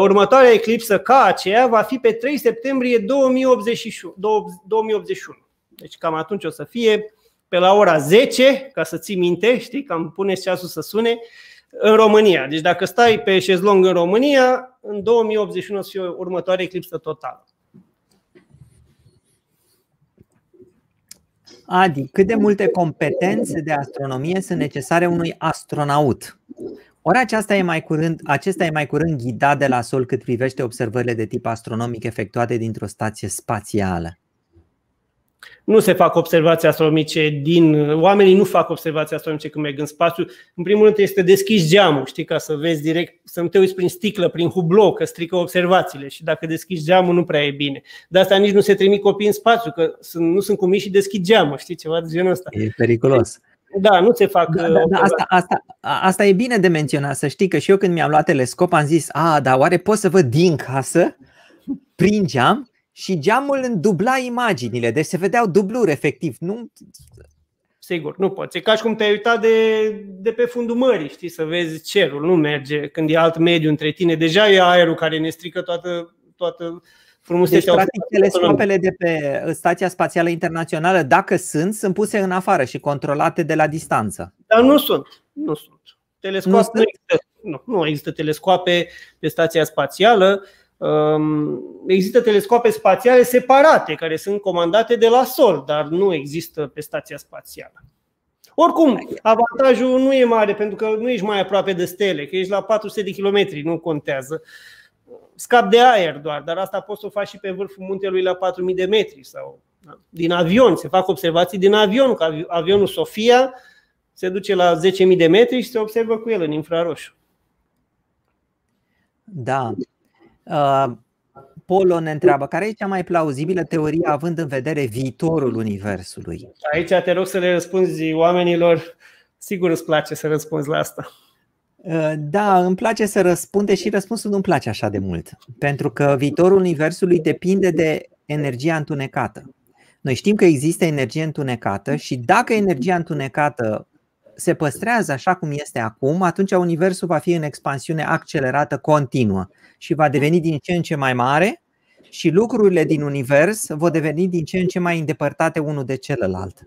Următoarea eclipsă ca aceea va fi pe 3 septembrie 2081. 2081. Deci cam atunci o să fie pe la ora 10, ca să ții minte, știi, cam puneți ceasul să sune, în România. Deci dacă stai pe șezlong în România, în 2081 o să fie următoarea eclipsă totală. Adi, cât de multe competențe de astronomie sunt necesare unui astronaut? Ori aceasta e mai curând, acesta e mai curând ghidat de la Sol cât privește observările de tip astronomic efectuate dintr-o stație spațială nu se fac observații astronomice din. Oamenii nu fac observații astronomice când merg în spațiu. În primul rând este deschiși geamul, știi, ca să vezi direct, să nu te uiți prin sticlă, prin hublou, că strică observațiile. Și dacă deschiși geamul, nu prea e bine. De asta nici nu se trimit copii în spațiu, că nu sunt cu mici și deschid geamul, știi, ceva de genul ăsta. E periculos. Da, nu se fac. Da, da, da, asta, asta, asta e bine de menționat, să știi că și eu când mi-am luat telescop am zis, a, dar oare pot să văd din casă, prin geam? Și geamul îndubla imaginile, deci se vedeau dubluri efectiv. Nu... Sigur, nu poți. E ca și cum te-ai uitat de, de pe fundul mării, știi, să vezi cerul. Nu merge când e alt mediu între tine. Deja e aerul care ne strică toată, toată frumusețea. Deci, practic, telescopele de pe Stația Spațială Internațională, dacă sunt, sunt puse în afară și controlate de la distanță. Dar nu sunt. Nu sunt. Telescoape nu, nu, există, nu, nu există telescoape pe Stația Spațială. Uh, Există telescoape spațiale separate care sunt comandate de la Sol, dar nu există pe stația spațială. Oricum, avantajul nu e mare pentru că nu ești mai aproape de stele, că ești la 400 de kilometri, nu contează. Scap de aer doar, dar asta poți să o faci și pe vârful muntelui la 4000 de metri sau da, din avion. Se fac observații din avion, că avionul Sofia se duce la 10.000 de metri și se observă cu el în infraroșu. Da, Uh, Polo ne întreabă care e cea mai plauzibilă teorie având în vedere viitorul Universului. Aici te rog să le răspunzi oamenilor. Sigur îți place să răspunzi la asta. Uh, da, îmi place să răspunde și răspunsul nu-mi place așa de mult. Pentru că viitorul Universului depinde de energia întunecată. Noi știm că există energie întunecată și dacă energia întunecată se păstrează așa cum este acum, atunci Universul va fi în expansiune accelerată continuă și va deveni din ce în ce mai mare și lucrurile din univers vor deveni din ce în ce mai îndepărtate unul de celălalt.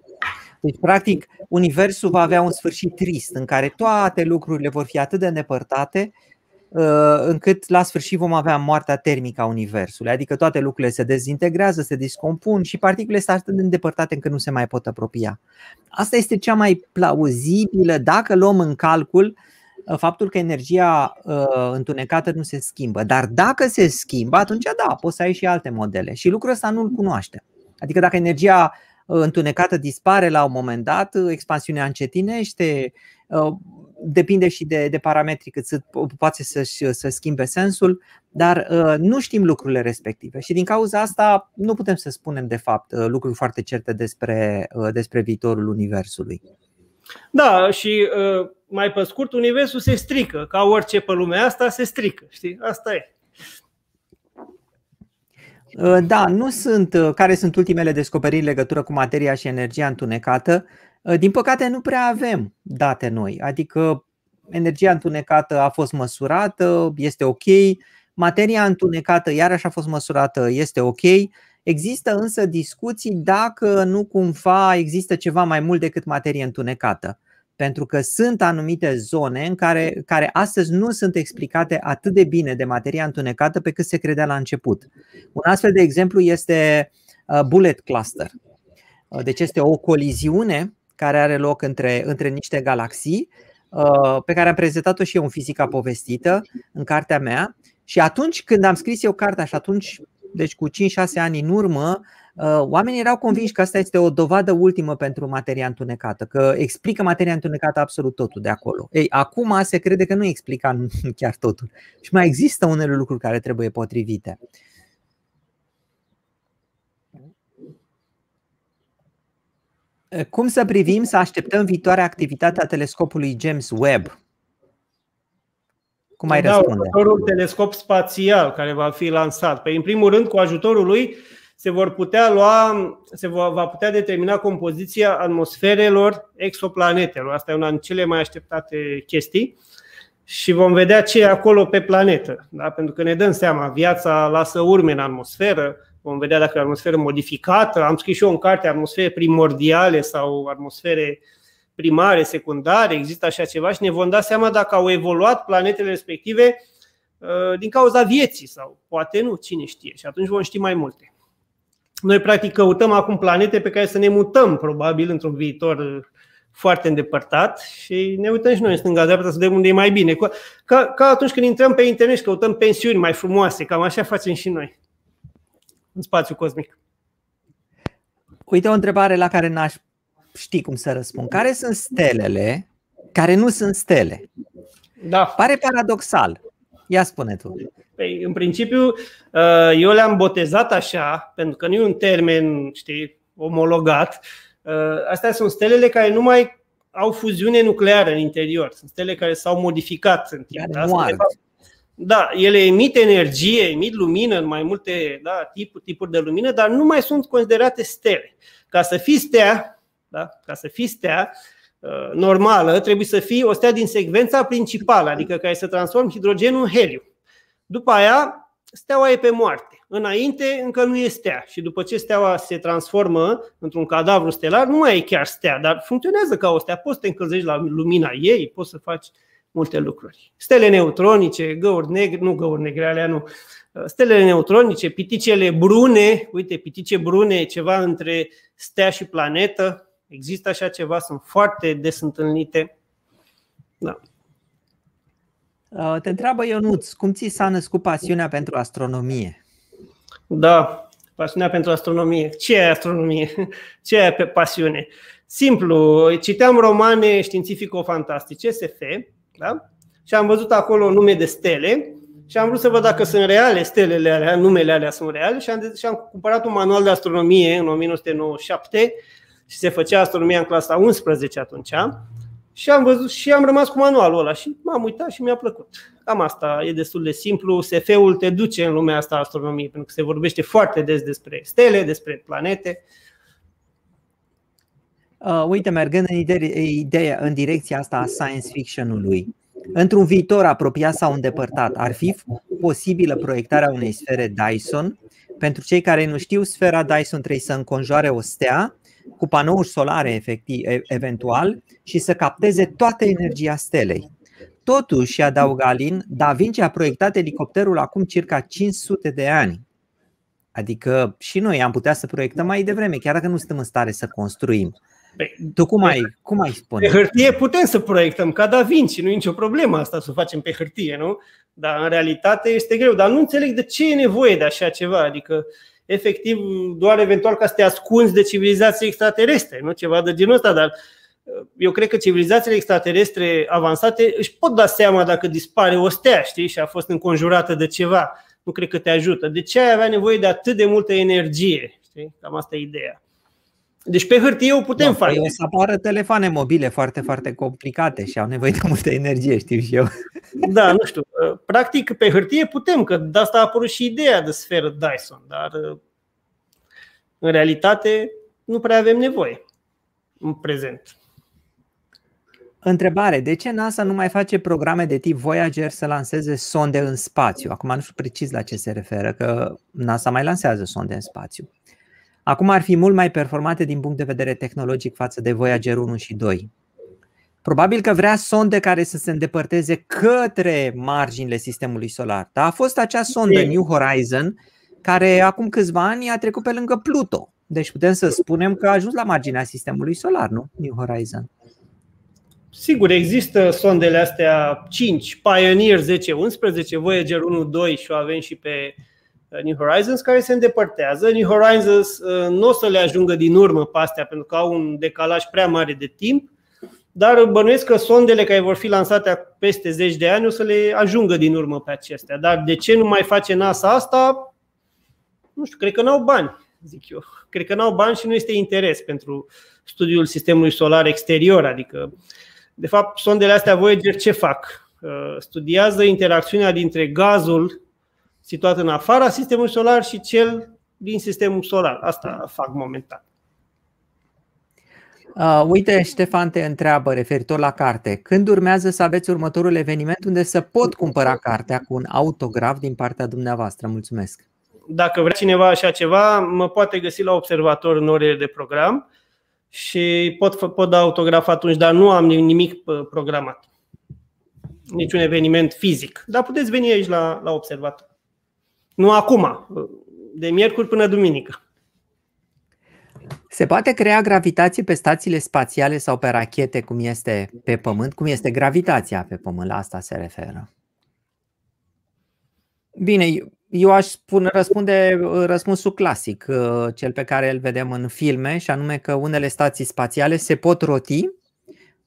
Deci, practic, universul va avea un sfârșit trist în care toate lucrurile vor fi atât de îndepărtate uh, încât la sfârșit vom avea moartea termică a Universului, adică toate lucrurile se dezintegrează, se descompun și particulele sunt atât de îndepărtate încât nu se mai pot apropia. Asta este cea mai plauzibilă dacă luăm în calcul uh, Uh, faptul că energia uh, întunecată nu se schimbă. Dar dacă se schimbă, atunci da, poți să ai și alte modele. Și lucrul ăsta nu-l cunoaște. Adică dacă energia uh, întunecată dispare la un moment dat, expansiunea încetinește, depinde și de, de parametri cât să, poate să, să schimbe sensul, dar nu știm lucrurile respective și din cauza asta nu putem să spunem de fapt lucruri foarte certe despre, despre viitorul Universului. Da, și uh, mai pe scurt, universul se strică, ca orice pe lumea asta se strică, știi? Asta e. Uh, da, nu sunt uh, care sunt ultimele descoperiri în legătură cu materia și energia întunecată. Din păcate nu prea avem date noi, adică energia întunecată a fost măsurată, este ok, materia întunecată iarăși a fost măsurată, este ok. Există însă discuții dacă nu cumva există ceva mai mult decât materie întunecată. Pentru că sunt anumite zone în care, care astăzi nu sunt explicate atât de bine de materia întunecată pe cât se credea la început. Un astfel de exemplu este uh, Bullet Cluster. Uh, deci este o coliziune care are loc între, între niște galaxii uh, pe care am prezentat-o și eu în fizica povestită, în cartea mea. Și atunci când am scris eu cartea și atunci, deci cu 5-6 ani în urmă, Uh, oamenii erau convinși că asta este o dovadă ultimă pentru materia întunecată, că explică materia întunecată absolut totul de acolo. Ei, acum se crede că nu explica chiar totul. Și mai există unele lucruri care trebuie potrivite. Uh, cum să privim, să așteptăm viitoarea activitate a telescopului James Webb? Cum ai da, răspunde? Următorul telescop spațial care va fi lansat. Păi, în primul rând, cu ajutorul lui, se vor putea lua, se va, va putea determina compoziția atmosferelor exoplanetelor. Asta e una din cele mai așteptate chestii. Și vom vedea ce e acolo pe planetă. Da? Pentru că ne dăm seama, viața lasă urme în atmosferă, vom vedea dacă e atmosferă modificată. Am scris și eu în carte atmosfere primordiale sau atmosfere primare, secundare, există așa ceva și ne vom da seama dacă au evoluat planetele respective uh, din cauza vieții sau poate nu, cine știe. Și atunci vom ști mai multe. Noi, practic, căutăm acum planete pe care să ne mutăm, probabil, într-un viitor foarte îndepărtat și ne uităm și noi în stânga-dreapta să vedem unde e mai bine. Ca, ca atunci când intrăm pe internet și căutăm pensiuni mai frumoase, cam așa facem și noi în spațiu cosmic. Uite o întrebare la care n-aș ști cum să răspund. Care sunt stelele care nu sunt stele? Da. Pare paradoxal. Ia spune tu. Păi, în principiu, uh, eu le-am botezat așa, pentru că nu e un termen, știi, omologat. Uh, astea sunt stelele care nu mai au fuziune nucleară în interior. Sunt stele care s-au modificat în timp. Da, nu da, ele emit energie, emit lumină în mai multe da, tipuri, tipuri de lumină, dar nu mai sunt considerate stele. Ca să fii stea, da, ca să fii stea, uh, normală, trebuie să fie o stea din secvența principală, adică care să transformă hidrogenul în heliu. După aia, steaua e pe moarte. Înainte încă nu e stea și după ce steaua se transformă într-un cadavru stelar, nu mai e chiar stea, dar funcționează ca o stea. Poți să te încălzești la lumina ei, poți să faci multe lucruri. Stele neutronice, găuri negre, nu găuri negre, alea nu. Stelele neutronice, piticele brune, uite, pitice brune, ceva între stea și planetă. Există așa ceva, sunt foarte des întâlnite. Da. Uh, te întreabă Ionuț, cum ți s-a născut pasiunea pentru astronomie? Da, pasiunea pentru astronomie. Ce e astronomie? Ce e pe pasiune? Simplu, citeam romane științifico-fantastice, SF, da? și am văzut acolo nume de stele și am vrut să văd dacă sunt reale stelele alea, numele alea sunt reale și am, și am cumpărat un manual de astronomie în 1997 și se făcea astronomia în clasa 11 atunci și am văzut și am rămas cu manualul ăla și m-am uitat și mi-a plăcut. Cam asta e destul de simplu. SF-ul te duce în lumea asta a astronomiei, pentru că se vorbește foarte des despre stele, despre planete. Uh, uite, mergând în, idee, idee, în direcția asta a science fiction-ului, într-un viitor apropiat sau îndepărtat, ar fi posibilă proiectarea unei sfere Dyson? Pentru cei care nu știu, sfera Dyson trebuie să înconjoare o stea cu panouri solare efectiv, eventual și să capteze toată energia stelei. Totuși, adaugă Alin, Da Vinci a proiectat elicopterul acum circa 500 de ani. Adică și noi am putea să proiectăm mai devreme, chiar dacă nu suntem în stare să construim. Păi, tu cum ai, cum ai spune? Pe hârtie putem să proiectăm ca Da Vinci, nu e nicio problemă asta să o facem pe hârtie, nu? Dar în realitate este greu. Dar nu înțeleg de ce e nevoie de așa ceva. Adică uh, efectiv doar eventual ca să te ascunzi de civilizații extraterestre, nu ceva de genul ăsta, dar uh, eu cred că civilizațiile extraterestre avansate își pot da seama dacă dispare o stea, știi, și a fost înconjurată de ceva. Nu cred că te ajută. De ce ai avea nevoie de atât de multă energie? Știi? Cam asta e ideea. Deci pe hârtie o putem da, face. O să apară telefoane mobile foarte, foarte complicate și au nevoie de multă energie, știu și eu. Da, nu știu. Uh, practic, pe hârtie putem, că de asta a apărut și ideea de sferă Dyson, dar uh, în realitate nu prea avem nevoie în prezent. Întrebare. De ce NASA nu mai face programe de tip Voyager să lanseze sonde în spațiu? Acum nu știu precis la ce se referă, că NASA mai lansează sonde în spațiu. Acum ar fi mult mai performate din punct de vedere tehnologic față de Voyager 1 și 2. Probabil că vrea sonde care să se îndepărteze către marginile sistemului solar. Dar a fost acea sondă New Horizon care acum câțiva ani a trecut pe lângă Pluto. Deci putem să spunem că a ajuns la marginea sistemului solar, nu? New Horizon. Sigur, există sondele astea 5, Pioneer 10, 11, Voyager 1, 2 și o avem și pe uh, New Horizons care se îndepărtează. New Horizons uh, nu o să le ajungă din urmă pe astea pentru că au un decalaj prea mare de timp, dar bănuiesc că sondele care vor fi lansate peste 10 de ani o să le ajungă din urmă pe acestea. Dar de ce nu mai face NASA asta? Nu știu, cred că n-au bani, zic eu. Cred că n-au bani și nu este interes pentru studiul sistemului solar exterior, adică de fapt, sondele astea Voyager ce fac? Uh, studiază interacțiunea dintre gazul situat în afara sistemului solar și cel din sistemul solar. Asta fac momentan. Uh, uite, Ștefan te întreabă referitor la carte. Când urmează să aveți următorul eveniment unde să pot cumpăra cartea cu un autograf din partea dumneavoastră? Mulțumesc! Dacă vrea cineva așa ceva, mă poate găsi la observator în orele de program și pot, pot da autograf atunci, dar nu am nimic programat. Niciun eveniment fizic. Dar puteți veni aici la, la observator. Nu acum, de miercuri până duminică. Se poate crea gravitație pe stațiile spațiale sau pe rachete, cum este pe Pământ? Cum este gravitația pe Pământ? La asta se referă. Bine, eu aș spune, răspunde răspunsul clasic, uh, cel pe care îl vedem în filme, și anume că unele stații spațiale se pot roti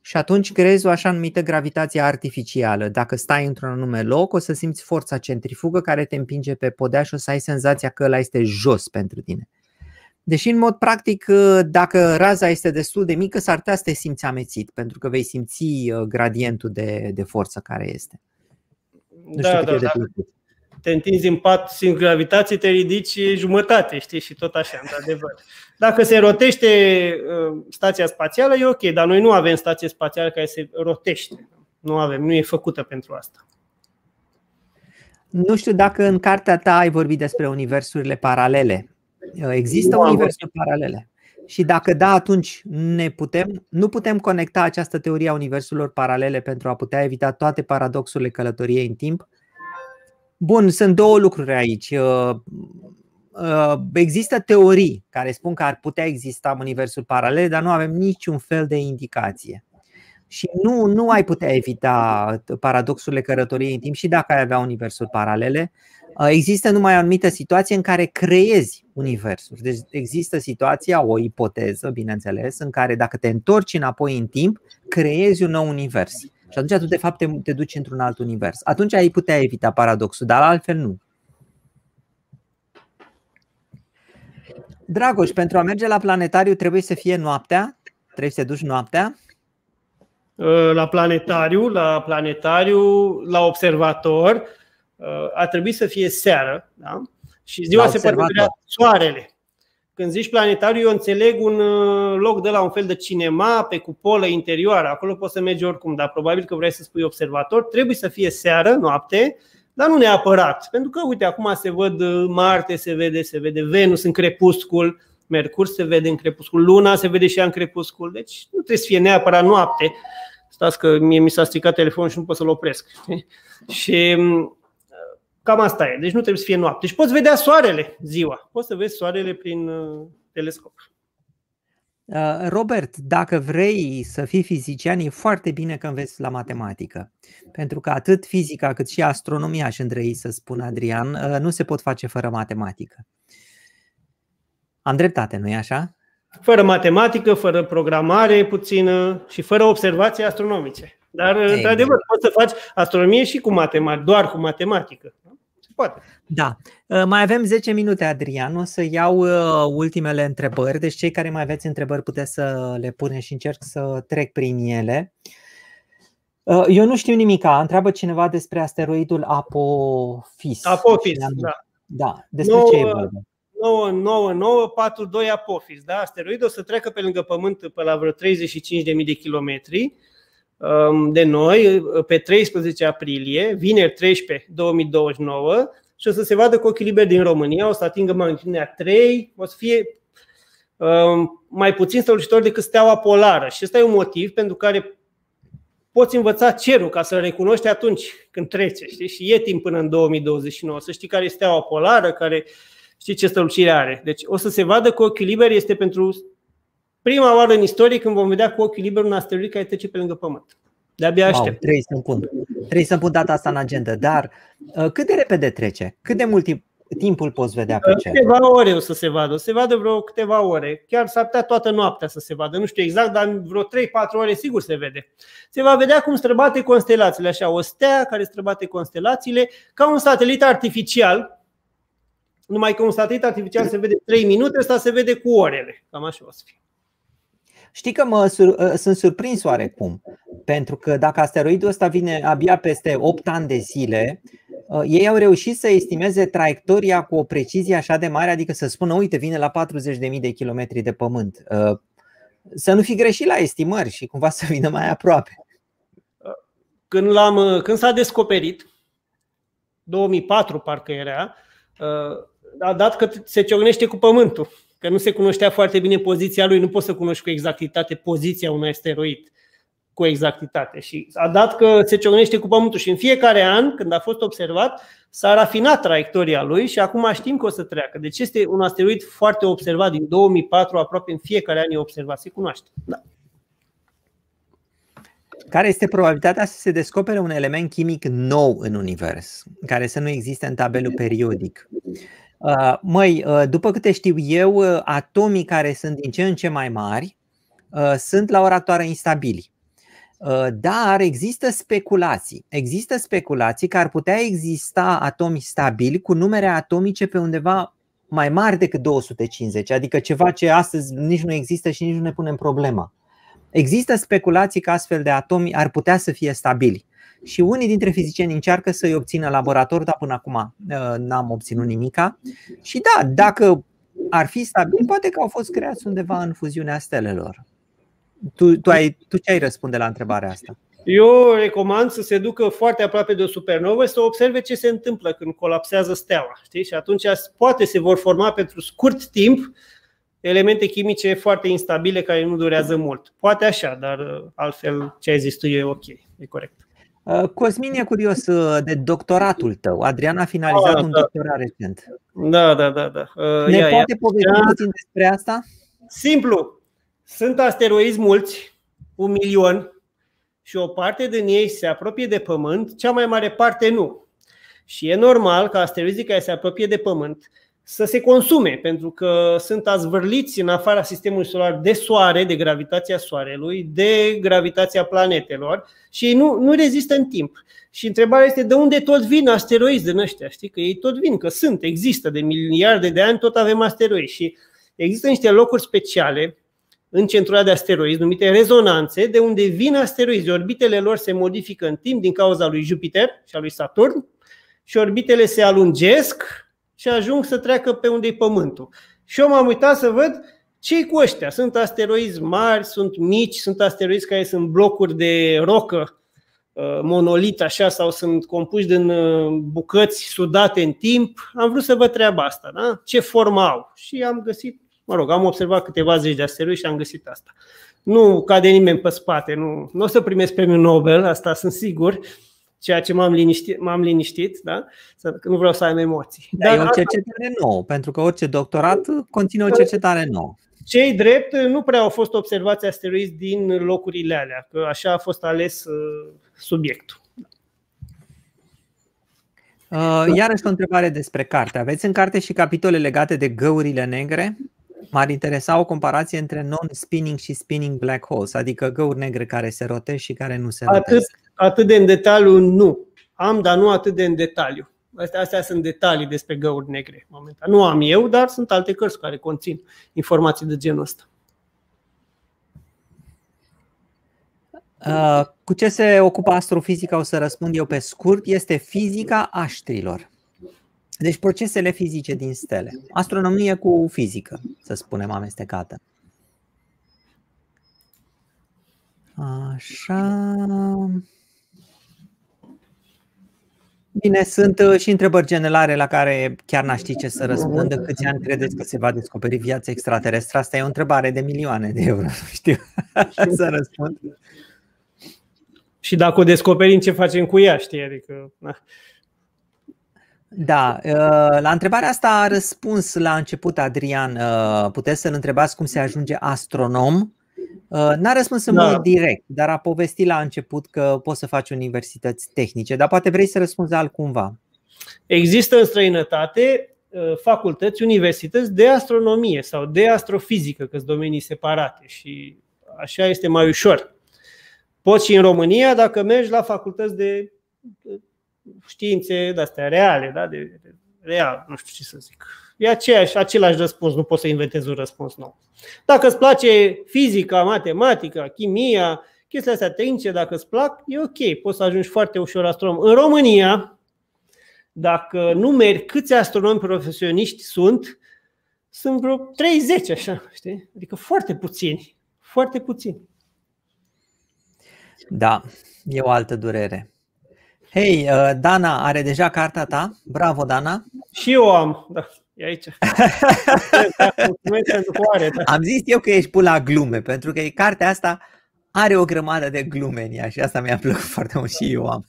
și atunci creezi o așa numită gravitație artificială. Dacă stai într-un anume loc, o să simți forța centrifugă care te împinge pe podea și o să ai senzația că ăla este jos pentru tine. Deși, în mod practic, uh, dacă raza este destul de mică, s-ar putea să te simți amețit, pentru că vei simți uh, gradientul de, de forță care este. Nu da, știu da, da te întinzi în pat sin gravitație, te ridici jumătate, știi, și tot așa, într-adevăr. Dacă se rotește uh, stația spațială, e ok, dar noi nu avem stație spațială care se rotește. Nu avem, nu e făcută pentru asta. Nu știu dacă în cartea ta ai vorbit despre universurile paralele. Uh, există nu universuri paralele. Și dacă da, atunci ne putem, nu putem conecta această teorie a universurilor paralele pentru a putea evita toate paradoxurile călătoriei în timp Bun, sunt două lucruri aici. Uh, uh, există teorii care spun că ar putea exista universuri paralele, dar nu avem niciun fel de indicație. Și nu, nu ai putea evita paradoxurile călătoriei în timp și dacă ai avea universuri paralele. Uh, există numai o anumită situație în care creezi universuri. Deci există situația, o ipoteză, bineînțeles, în care dacă te întorci înapoi în timp, creezi un nou univers. Și atunci tu de fapt te, te duci într-un alt univers. Atunci ai putea evita paradoxul, dar altfel nu. Dragoș, pentru a merge la planetariu trebuie să fie noaptea? Trebuie să te duci noaptea? Uh, la planetariu, la planetariu, la observator, uh, a trebuit să fie seară, da? Și ziua se poate vedea soarele. Când zici planetariu, eu înțeleg un uh, loc de la un fel de cinema pe cupolă interioară. Acolo poți să mergi oricum, dar probabil că vrei să spui observator. Trebuie să fie seară, noapte, dar nu neapărat. Pentru că, uite, acum se văd uh, Marte, se vede, se vede Venus în crepuscul, Mercur se vede în crepuscul, Luna se vede și ea în crepuscul. Deci nu trebuie să fie neapărat noapte. Stați că mie mi s-a stricat telefonul și nu pot să-l opresc. Și um, Cam asta e. Deci nu trebuie să fie noapte. Deci poți vedea soarele ziua. Poți să vezi soarele prin uh, telescop. Uh, Robert, dacă vrei să fii fizician, e foarte bine că înveți la matematică. Pentru că atât fizica cât și astronomia, aș îndrăi să spun Adrian, uh, nu se pot face fără matematică. Am dreptate, nu-i așa? Fără matematică, fără programare puțină și fără observații astronomice. Dar, Ei, într-adevăr, poți să faci astronomie și cu matematică, doar cu matematică. Poate. Da. Uh, mai avem 10 minute, Adrian. O să iau uh, ultimele întrebări. Deci cei care mai aveți întrebări puteți să le puneți și încerc să trec prin ele. Uh, eu nu știu nimica. Întreabă cineva despre asteroidul Apophis. Apophis, da. Da. Despre 9, ce e vorba? 9942 Apophis. Da? Asteroidul o să treacă pe lângă Pământ pe la vreo 35.000 de kilometri Um, de noi pe 13 aprilie, vineri 13 2029 și o să se vadă cu ochii liberi din România, o să atingă magnitudinea 3, o să fie um, mai puțin strălucitor decât steaua polară. Și ăsta e un motiv pentru care poți învăța cerul ca să-l recunoști atunci când trece, știi? Și e timp până în 2029, să știi care este steaua polară, care știi ce strălucire are. Deci o să se vadă cu ochiul liber este pentru prima oară în istorie când vom vedea cu ochiul liber un asteroid care trece pe lângă Pământ. De-abia aștept. Wow, trebuie să-mi pun. Trebuie să pun data asta în agenda. Dar uh, cât de repede trece? Cât de mult timp timpul poți vedea pe cer? Câteva ore o să se vadă. O să se vadă vreo câteva ore. Chiar s-ar putea toată noaptea să se vadă. Nu știu exact, dar vreo 3-4 ore sigur se vede. Se va vedea cum străbate constelațiile. Așa, o stea care străbate constelațiile ca un satelit artificial. Numai că un satelit artificial se vede 3 minute, ăsta se vede cu orele. Cam așa o să fie. Știi că mă sur, ă, sunt surprins oarecum, pentru că dacă asteroidul ăsta vine abia peste 8 ani de zile, ă, ei au reușit să estimeze traiectoria cu o precizie așa de mare, adică să spună, uite, vine la 40.000 de kilometri de pământ. Ă, să nu fi greșit la estimări și cumva să vină mai aproape. Când, l-am, când s-a descoperit, 2004 parcă era, a dat că se ciocnește cu pământul că nu se cunoștea foarte bine poziția lui, nu poți să cunoști cu exactitate poziția unui asteroid cu exactitate. Și a dat că se ciocnește cu Pământul și în fiecare an, când a fost observat, s-a rafinat traiectoria lui și acum știm că o să treacă. Deci este un asteroid foarte observat, din 2004 aproape în fiecare an e observat, se cunoaște. Da. Care este probabilitatea să se descopere un element chimic nou în univers, care să nu existe în tabelul periodic? Uh, măi, uh, după câte știu eu, uh, atomii care sunt din ce în ce mai mari sunt la ora actuală instabili. Dar există speculații. Există speculații că ar putea exista atomi stabili cu numere atomice pe undeva mai mari decât 250, adică ceva ce astăzi nici nu există și nici nu ne punem problema. Există speculații că astfel de atomi ar putea să fie stabili și unii dintre fizicieni încearcă să-i obțină în laborator, dar până acum uh, n-am obținut nimica. Și da, dacă ar fi stabil, poate că au fost creați undeva în fuziunea stelelor. Tu, tu, ai, tu ce ai răspunde la întrebarea asta? Eu recomand să se ducă foarte aproape de o supernovă să observe ce se întâmplă când colapsează steaua. Știi? Și atunci poate se vor forma pentru scurt timp elemente chimice foarte instabile care nu durează mult. Poate așa, dar uh, altfel ce ai zis tu e ok, e corect. Uh, Cosmin e curios uh, de doctoratul tău. Adrian a finalizat ah, un da. doctorat recent. Da, da, da. da. Uh, ne ia, poate ia. povesti da. puțin despre asta? Simplu. Sunt asteroizi mulți, un milion, și o parte din ei se apropie de Pământ, cea mai mare parte nu. Și e normal ca asteroizii care se apropie de Pământ să se consume, pentru că sunt azvârliți în afara sistemului solar de soare, de gravitația soarelui, de gravitația planetelor și ei nu, nu rezistă în timp. Și întrebarea este de unde tot vin asteroizi din ăștia, știi? Că ei tot vin, că sunt, există, de miliarde de ani tot avem asteroizi și există niște locuri speciale în centura de asteroizi, numite rezonanțe, de unde vin asteroizi. Orbitele lor se modifică în timp din cauza lui Jupiter și a lui Saturn și orbitele se alungesc și ajung să treacă pe unde e Pământul. Și eu m-am uitat să văd ce cu ăștia. Sunt asteroizi mari, sunt mici, sunt asteroizi care sunt blocuri de rocă, uh, monolit așa, sau sunt compuși din uh, bucăți sudate în timp. Am vrut să văd treaba asta, da? ce formă au. Și am găsit, mă rog, am observat câteva zeci de asteroizi și am găsit asta. Nu cade nimeni pe spate, nu, nu o să primesc premiul Nobel, asta sunt sigur, ceea ce m-am liniștit, m-am liniștit da? Să, nu vreau să am emoții. Da, Dar e o cercetare nouă, pentru că orice doctorat conține o cercetare nouă. Cei drept nu prea au fost observați asteroizi din locurile alea, că așa a fost ales uh, subiectul. Uh, iarăși o întrebare despre carte. Aveți în carte și capitole legate de găurile negre? M-ar interesa o comparație între non-spinning și spinning black holes, adică găuri negre care se rotesc și care nu se rotesc. Atât, atât de în detaliu nu. Am, dar nu atât de în detaliu. Astea, astea sunt detalii despre găuri negre. Momentan. Nu am eu, dar sunt alte cărți care conțin informații de genul ăsta. Uh, cu ce se ocupă astrofizica, o să răspund eu pe scurt, este fizica aștrilor. Deci procesele fizice din stele. Astronomie cu fizică, să spunem, amestecată. Așa. Bine, sunt uh, și întrebări generale la care chiar n-aș ști ce să răspundă. Câți ani credeți că se va descoperi viața extraterestră? Asta e o întrebare de milioane de euro, știu să răspund. Și dacă o descoperim, ce facem cu ea, știi? Adică, na. Da, uh, la întrebarea asta a răspuns la început Adrian. Uh, puteți să-l întrebați cum se ajunge astronom. Uh, n-a răspuns în da. mod direct, dar a povestit la început că poți să faci universități tehnice, dar poate vrei să răspunzi altcumva. Există în străinătate facultăți, universități de astronomie sau de astrofizică, că sunt domenii separate și așa este mai ușor. Poți și în România dacă mergi la facultăți de științe de astea reale, da? de, de real, nu știu ce să zic. E aceeași, același răspuns, nu poți să inventezi un răspuns nou. Dacă îți place fizica, matematica, chimia, chestiile astea tehnice, dacă îți plac, e ok, poți să ajungi foarte ușor astronom. În România, dacă numeri câți astronomi profesioniști sunt, sunt vreo 30 așa, știi? Adică foarte puțini, foarte puțini. Da, e o altă durere. Hei, uh, Dana are deja cartea ta? Bravo, Dana! Și eu am, da, e aici. da. Am zis eu că ești la glume, pentru că cartea asta are o grămadă de glume în ea și asta mi-a plăcut foarte mult și eu am.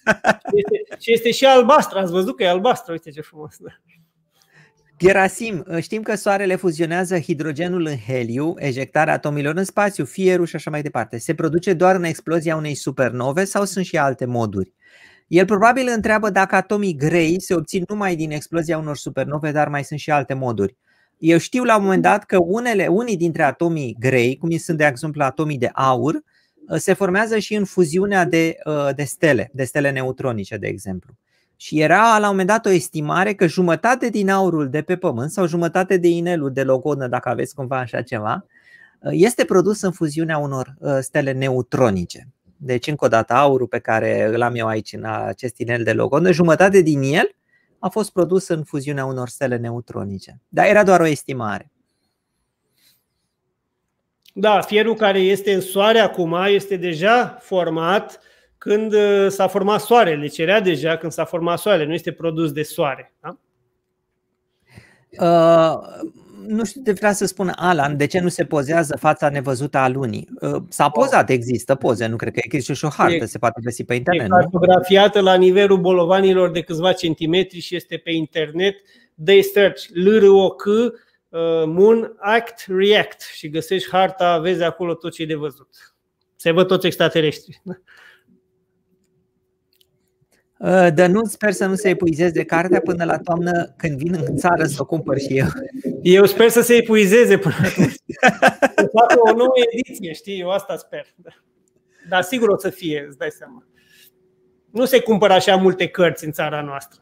este, și este și albastră, ați văzut că e albastră, uite ce frumos. Da. Gerasim, știm că Soarele fuzionează hidrogenul în heliu, ejectarea atomilor în spațiu, fierul și așa mai departe. Se produce doar în explozia unei supernove sau sunt și alte moduri? El probabil întreabă dacă atomii grei se obțin numai din explozia unor supernove, dar mai sunt și alte moduri. Eu știu la un moment dat că unele, unii dintre atomii grei, cum sunt de exemplu atomii de aur, se formează și în fuziunea de, de stele, de stele neutronice, de exemplu. Și era la un moment dat o estimare că jumătate din aurul de pe Pământ sau jumătate de inelul de logodnă, dacă aveți cumva așa ceva, este produs în fuziunea unor stele neutronice. Deci, încă o dată, aurul pe care îl am eu aici în acest inel de logodnă, jumătate din el a fost produs în fuziunea unor stele neutronice. Dar era doar o estimare. Da, fierul care este în soare acum este deja format când uh, s-a format soarele. Deci era deja când s-a format soarele, nu este produs de soare. Da? Uh, nu știu de vrea să spun Alan, de ce nu se pozează fața nevăzută a lunii? Uh, s-a pozat, există poze, nu cred că există și o hartă, se poate găsi pe internet. E cartografiată la nivelul bolovanilor de câțiva centimetri și este pe internet. They search LROC, uh, Moon Act React și găsești harta, vezi acolo tot ce e de văzut. Se văd toți extraterestri. Uh, nu sper să nu se epuizeze cartea până la toamnă când vin în țară să o cumpăr și eu. Eu sper să se epuizeze până atunci. Să facă o nouă ediție, știi? Eu asta sper. Dar sigur o să fie, îți dai seama. Nu se cumpără așa multe cărți în țara noastră.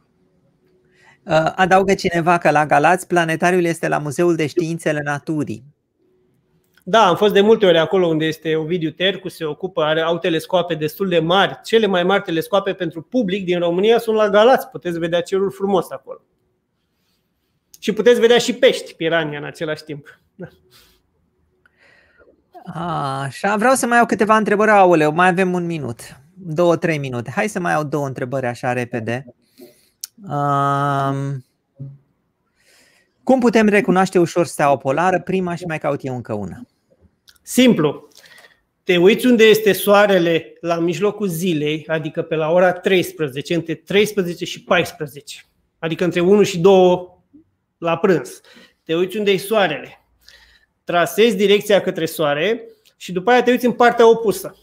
Uh, adaugă cineva că la Galați planetariul este la Muzeul de Științele Naturii. Da, am fost de multe ori acolo unde este Ovidiu Tercu, se ocupă, are, au telescoape destul de mari. Cele mai mari telescoape pentru public din România sunt la Galați. Puteți vedea cerul frumos acolo. Și puteți vedea și pești, pirania în același timp. Da. Așa, vreau să mai au câteva întrebări, aoleu, mai avem un minut, două, trei minute. Hai să mai au două întrebări așa repede. Um, cum putem recunoaște ușor steaua polară? Prima și mai caut eu încă una. Simplu. Te uiți unde este soarele la mijlocul zilei, adică pe la ora 13, între 13 și 14, adică între 1 și 2 la prânz. Te uiți unde e soarele. Trasezi direcția către soare și după aia te uiți în partea opusă.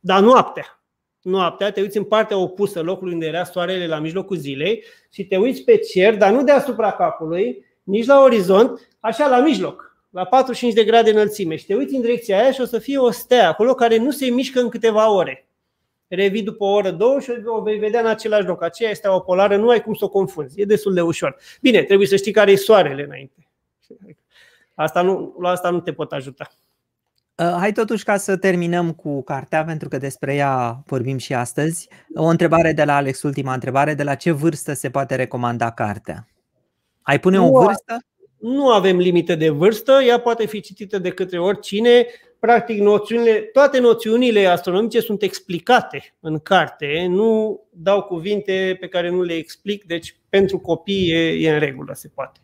Dar noaptea. Noaptea te uiți în partea opusă locului unde era soarele la mijlocul zilei și te uiți pe cer, dar nu deasupra capului, nici la orizont, așa la mijloc la 45 de grade înălțime și te uiți în direcția aia și o să fie o stea acolo care nu se mișcă în câteva ore. Revii după o oră, două și o vei vedea în același loc. Aceea este o polară, nu ai cum să o confunzi. E destul de ușor. Bine, trebuie să știi care e soarele înainte. Asta nu, la asta nu te pot ajuta. Uh, hai totuși ca să terminăm cu cartea, pentru că despre ea vorbim și astăzi. O întrebare de la Alex, ultima întrebare. De la ce vârstă se poate recomanda cartea? Ai pune o vârstă? Nu avem limite de vârstă, ea poate fi citită de către oricine. Practic, noțiunile, toate noțiunile astronomice sunt explicate în carte, nu dau cuvinte pe care nu le explic, deci pentru copii e, e în regulă, se poate.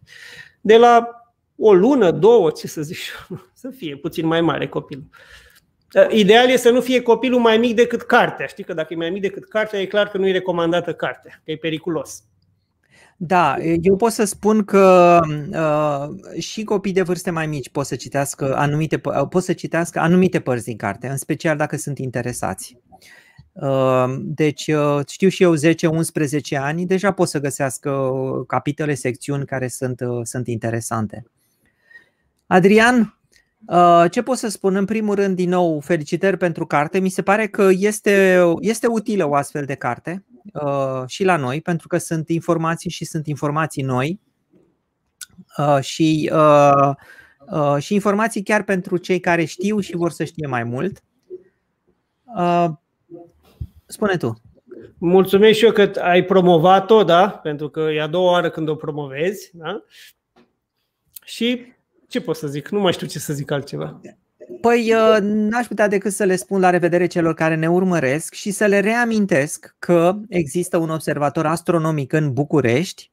De la o lună, două, ce să zic, să fie puțin mai mare copilul. Ideal este să nu fie copilul mai mic decât cartea. Știi că dacă e mai mic decât cartea, e clar că nu e recomandată cartea, că e periculos. Da, eu pot să spun că uh, și copii de vârste mai mici pot să citească anumite, pot să citească anumite părți din carte, în special dacă sunt interesați. Uh, deci uh, știu și eu 10-11 ani, deja pot să găsească capitole, secțiuni care sunt, uh, sunt interesante. Adrian, ce pot să spun? În primul rând, din nou, felicitări pentru carte. Mi se pare că este, este utilă o astfel de carte și la noi, pentru că sunt informații și sunt informații noi și, și informații chiar pentru cei care știu și vor să știe mai mult. Spune tu. Mulțumesc și eu că ai promovat-o, da? Pentru că e a doua oară când o promovezi, da? Și ce pot să zic? Nu mai știu ce să zic altceva. Păi uh, n-aș putea decât să le spun la revedere celor care ne urmăresc și să le reamintesc că există un observator astronomic în București.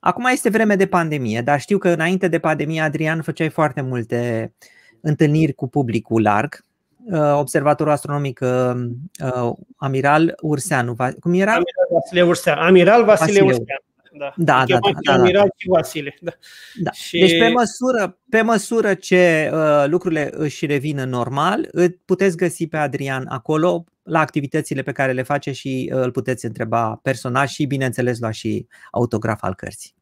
Acum este vreme de pandemie, dar știu că înainte de pandemie, Adrian, făceai foarte multe întâlniri cu publicul larg Uh, observatorul astronomic uh, uh, Amiral Urseanu. Cum era? Amiral Vasile Urseanu. Amiral Vasile, Vasile Urseanu. Da, da, da, da, da, Amiral și Vasile. Da. Da. Și... Deci pe măsură, pe măsură ce uh, lucrurile își revin normal, puteți găsi pe Adrian acolo la activitățile pe care le face și uh, îl puteți întreba personal și bineînțeles lua și autograf al cărții.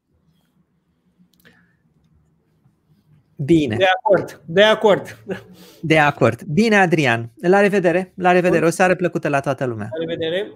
Bine. De acord, de acord. De acord. Bine, Adrian. La revedere. La revedere. O seară plăcută la toată lumea. La revedere.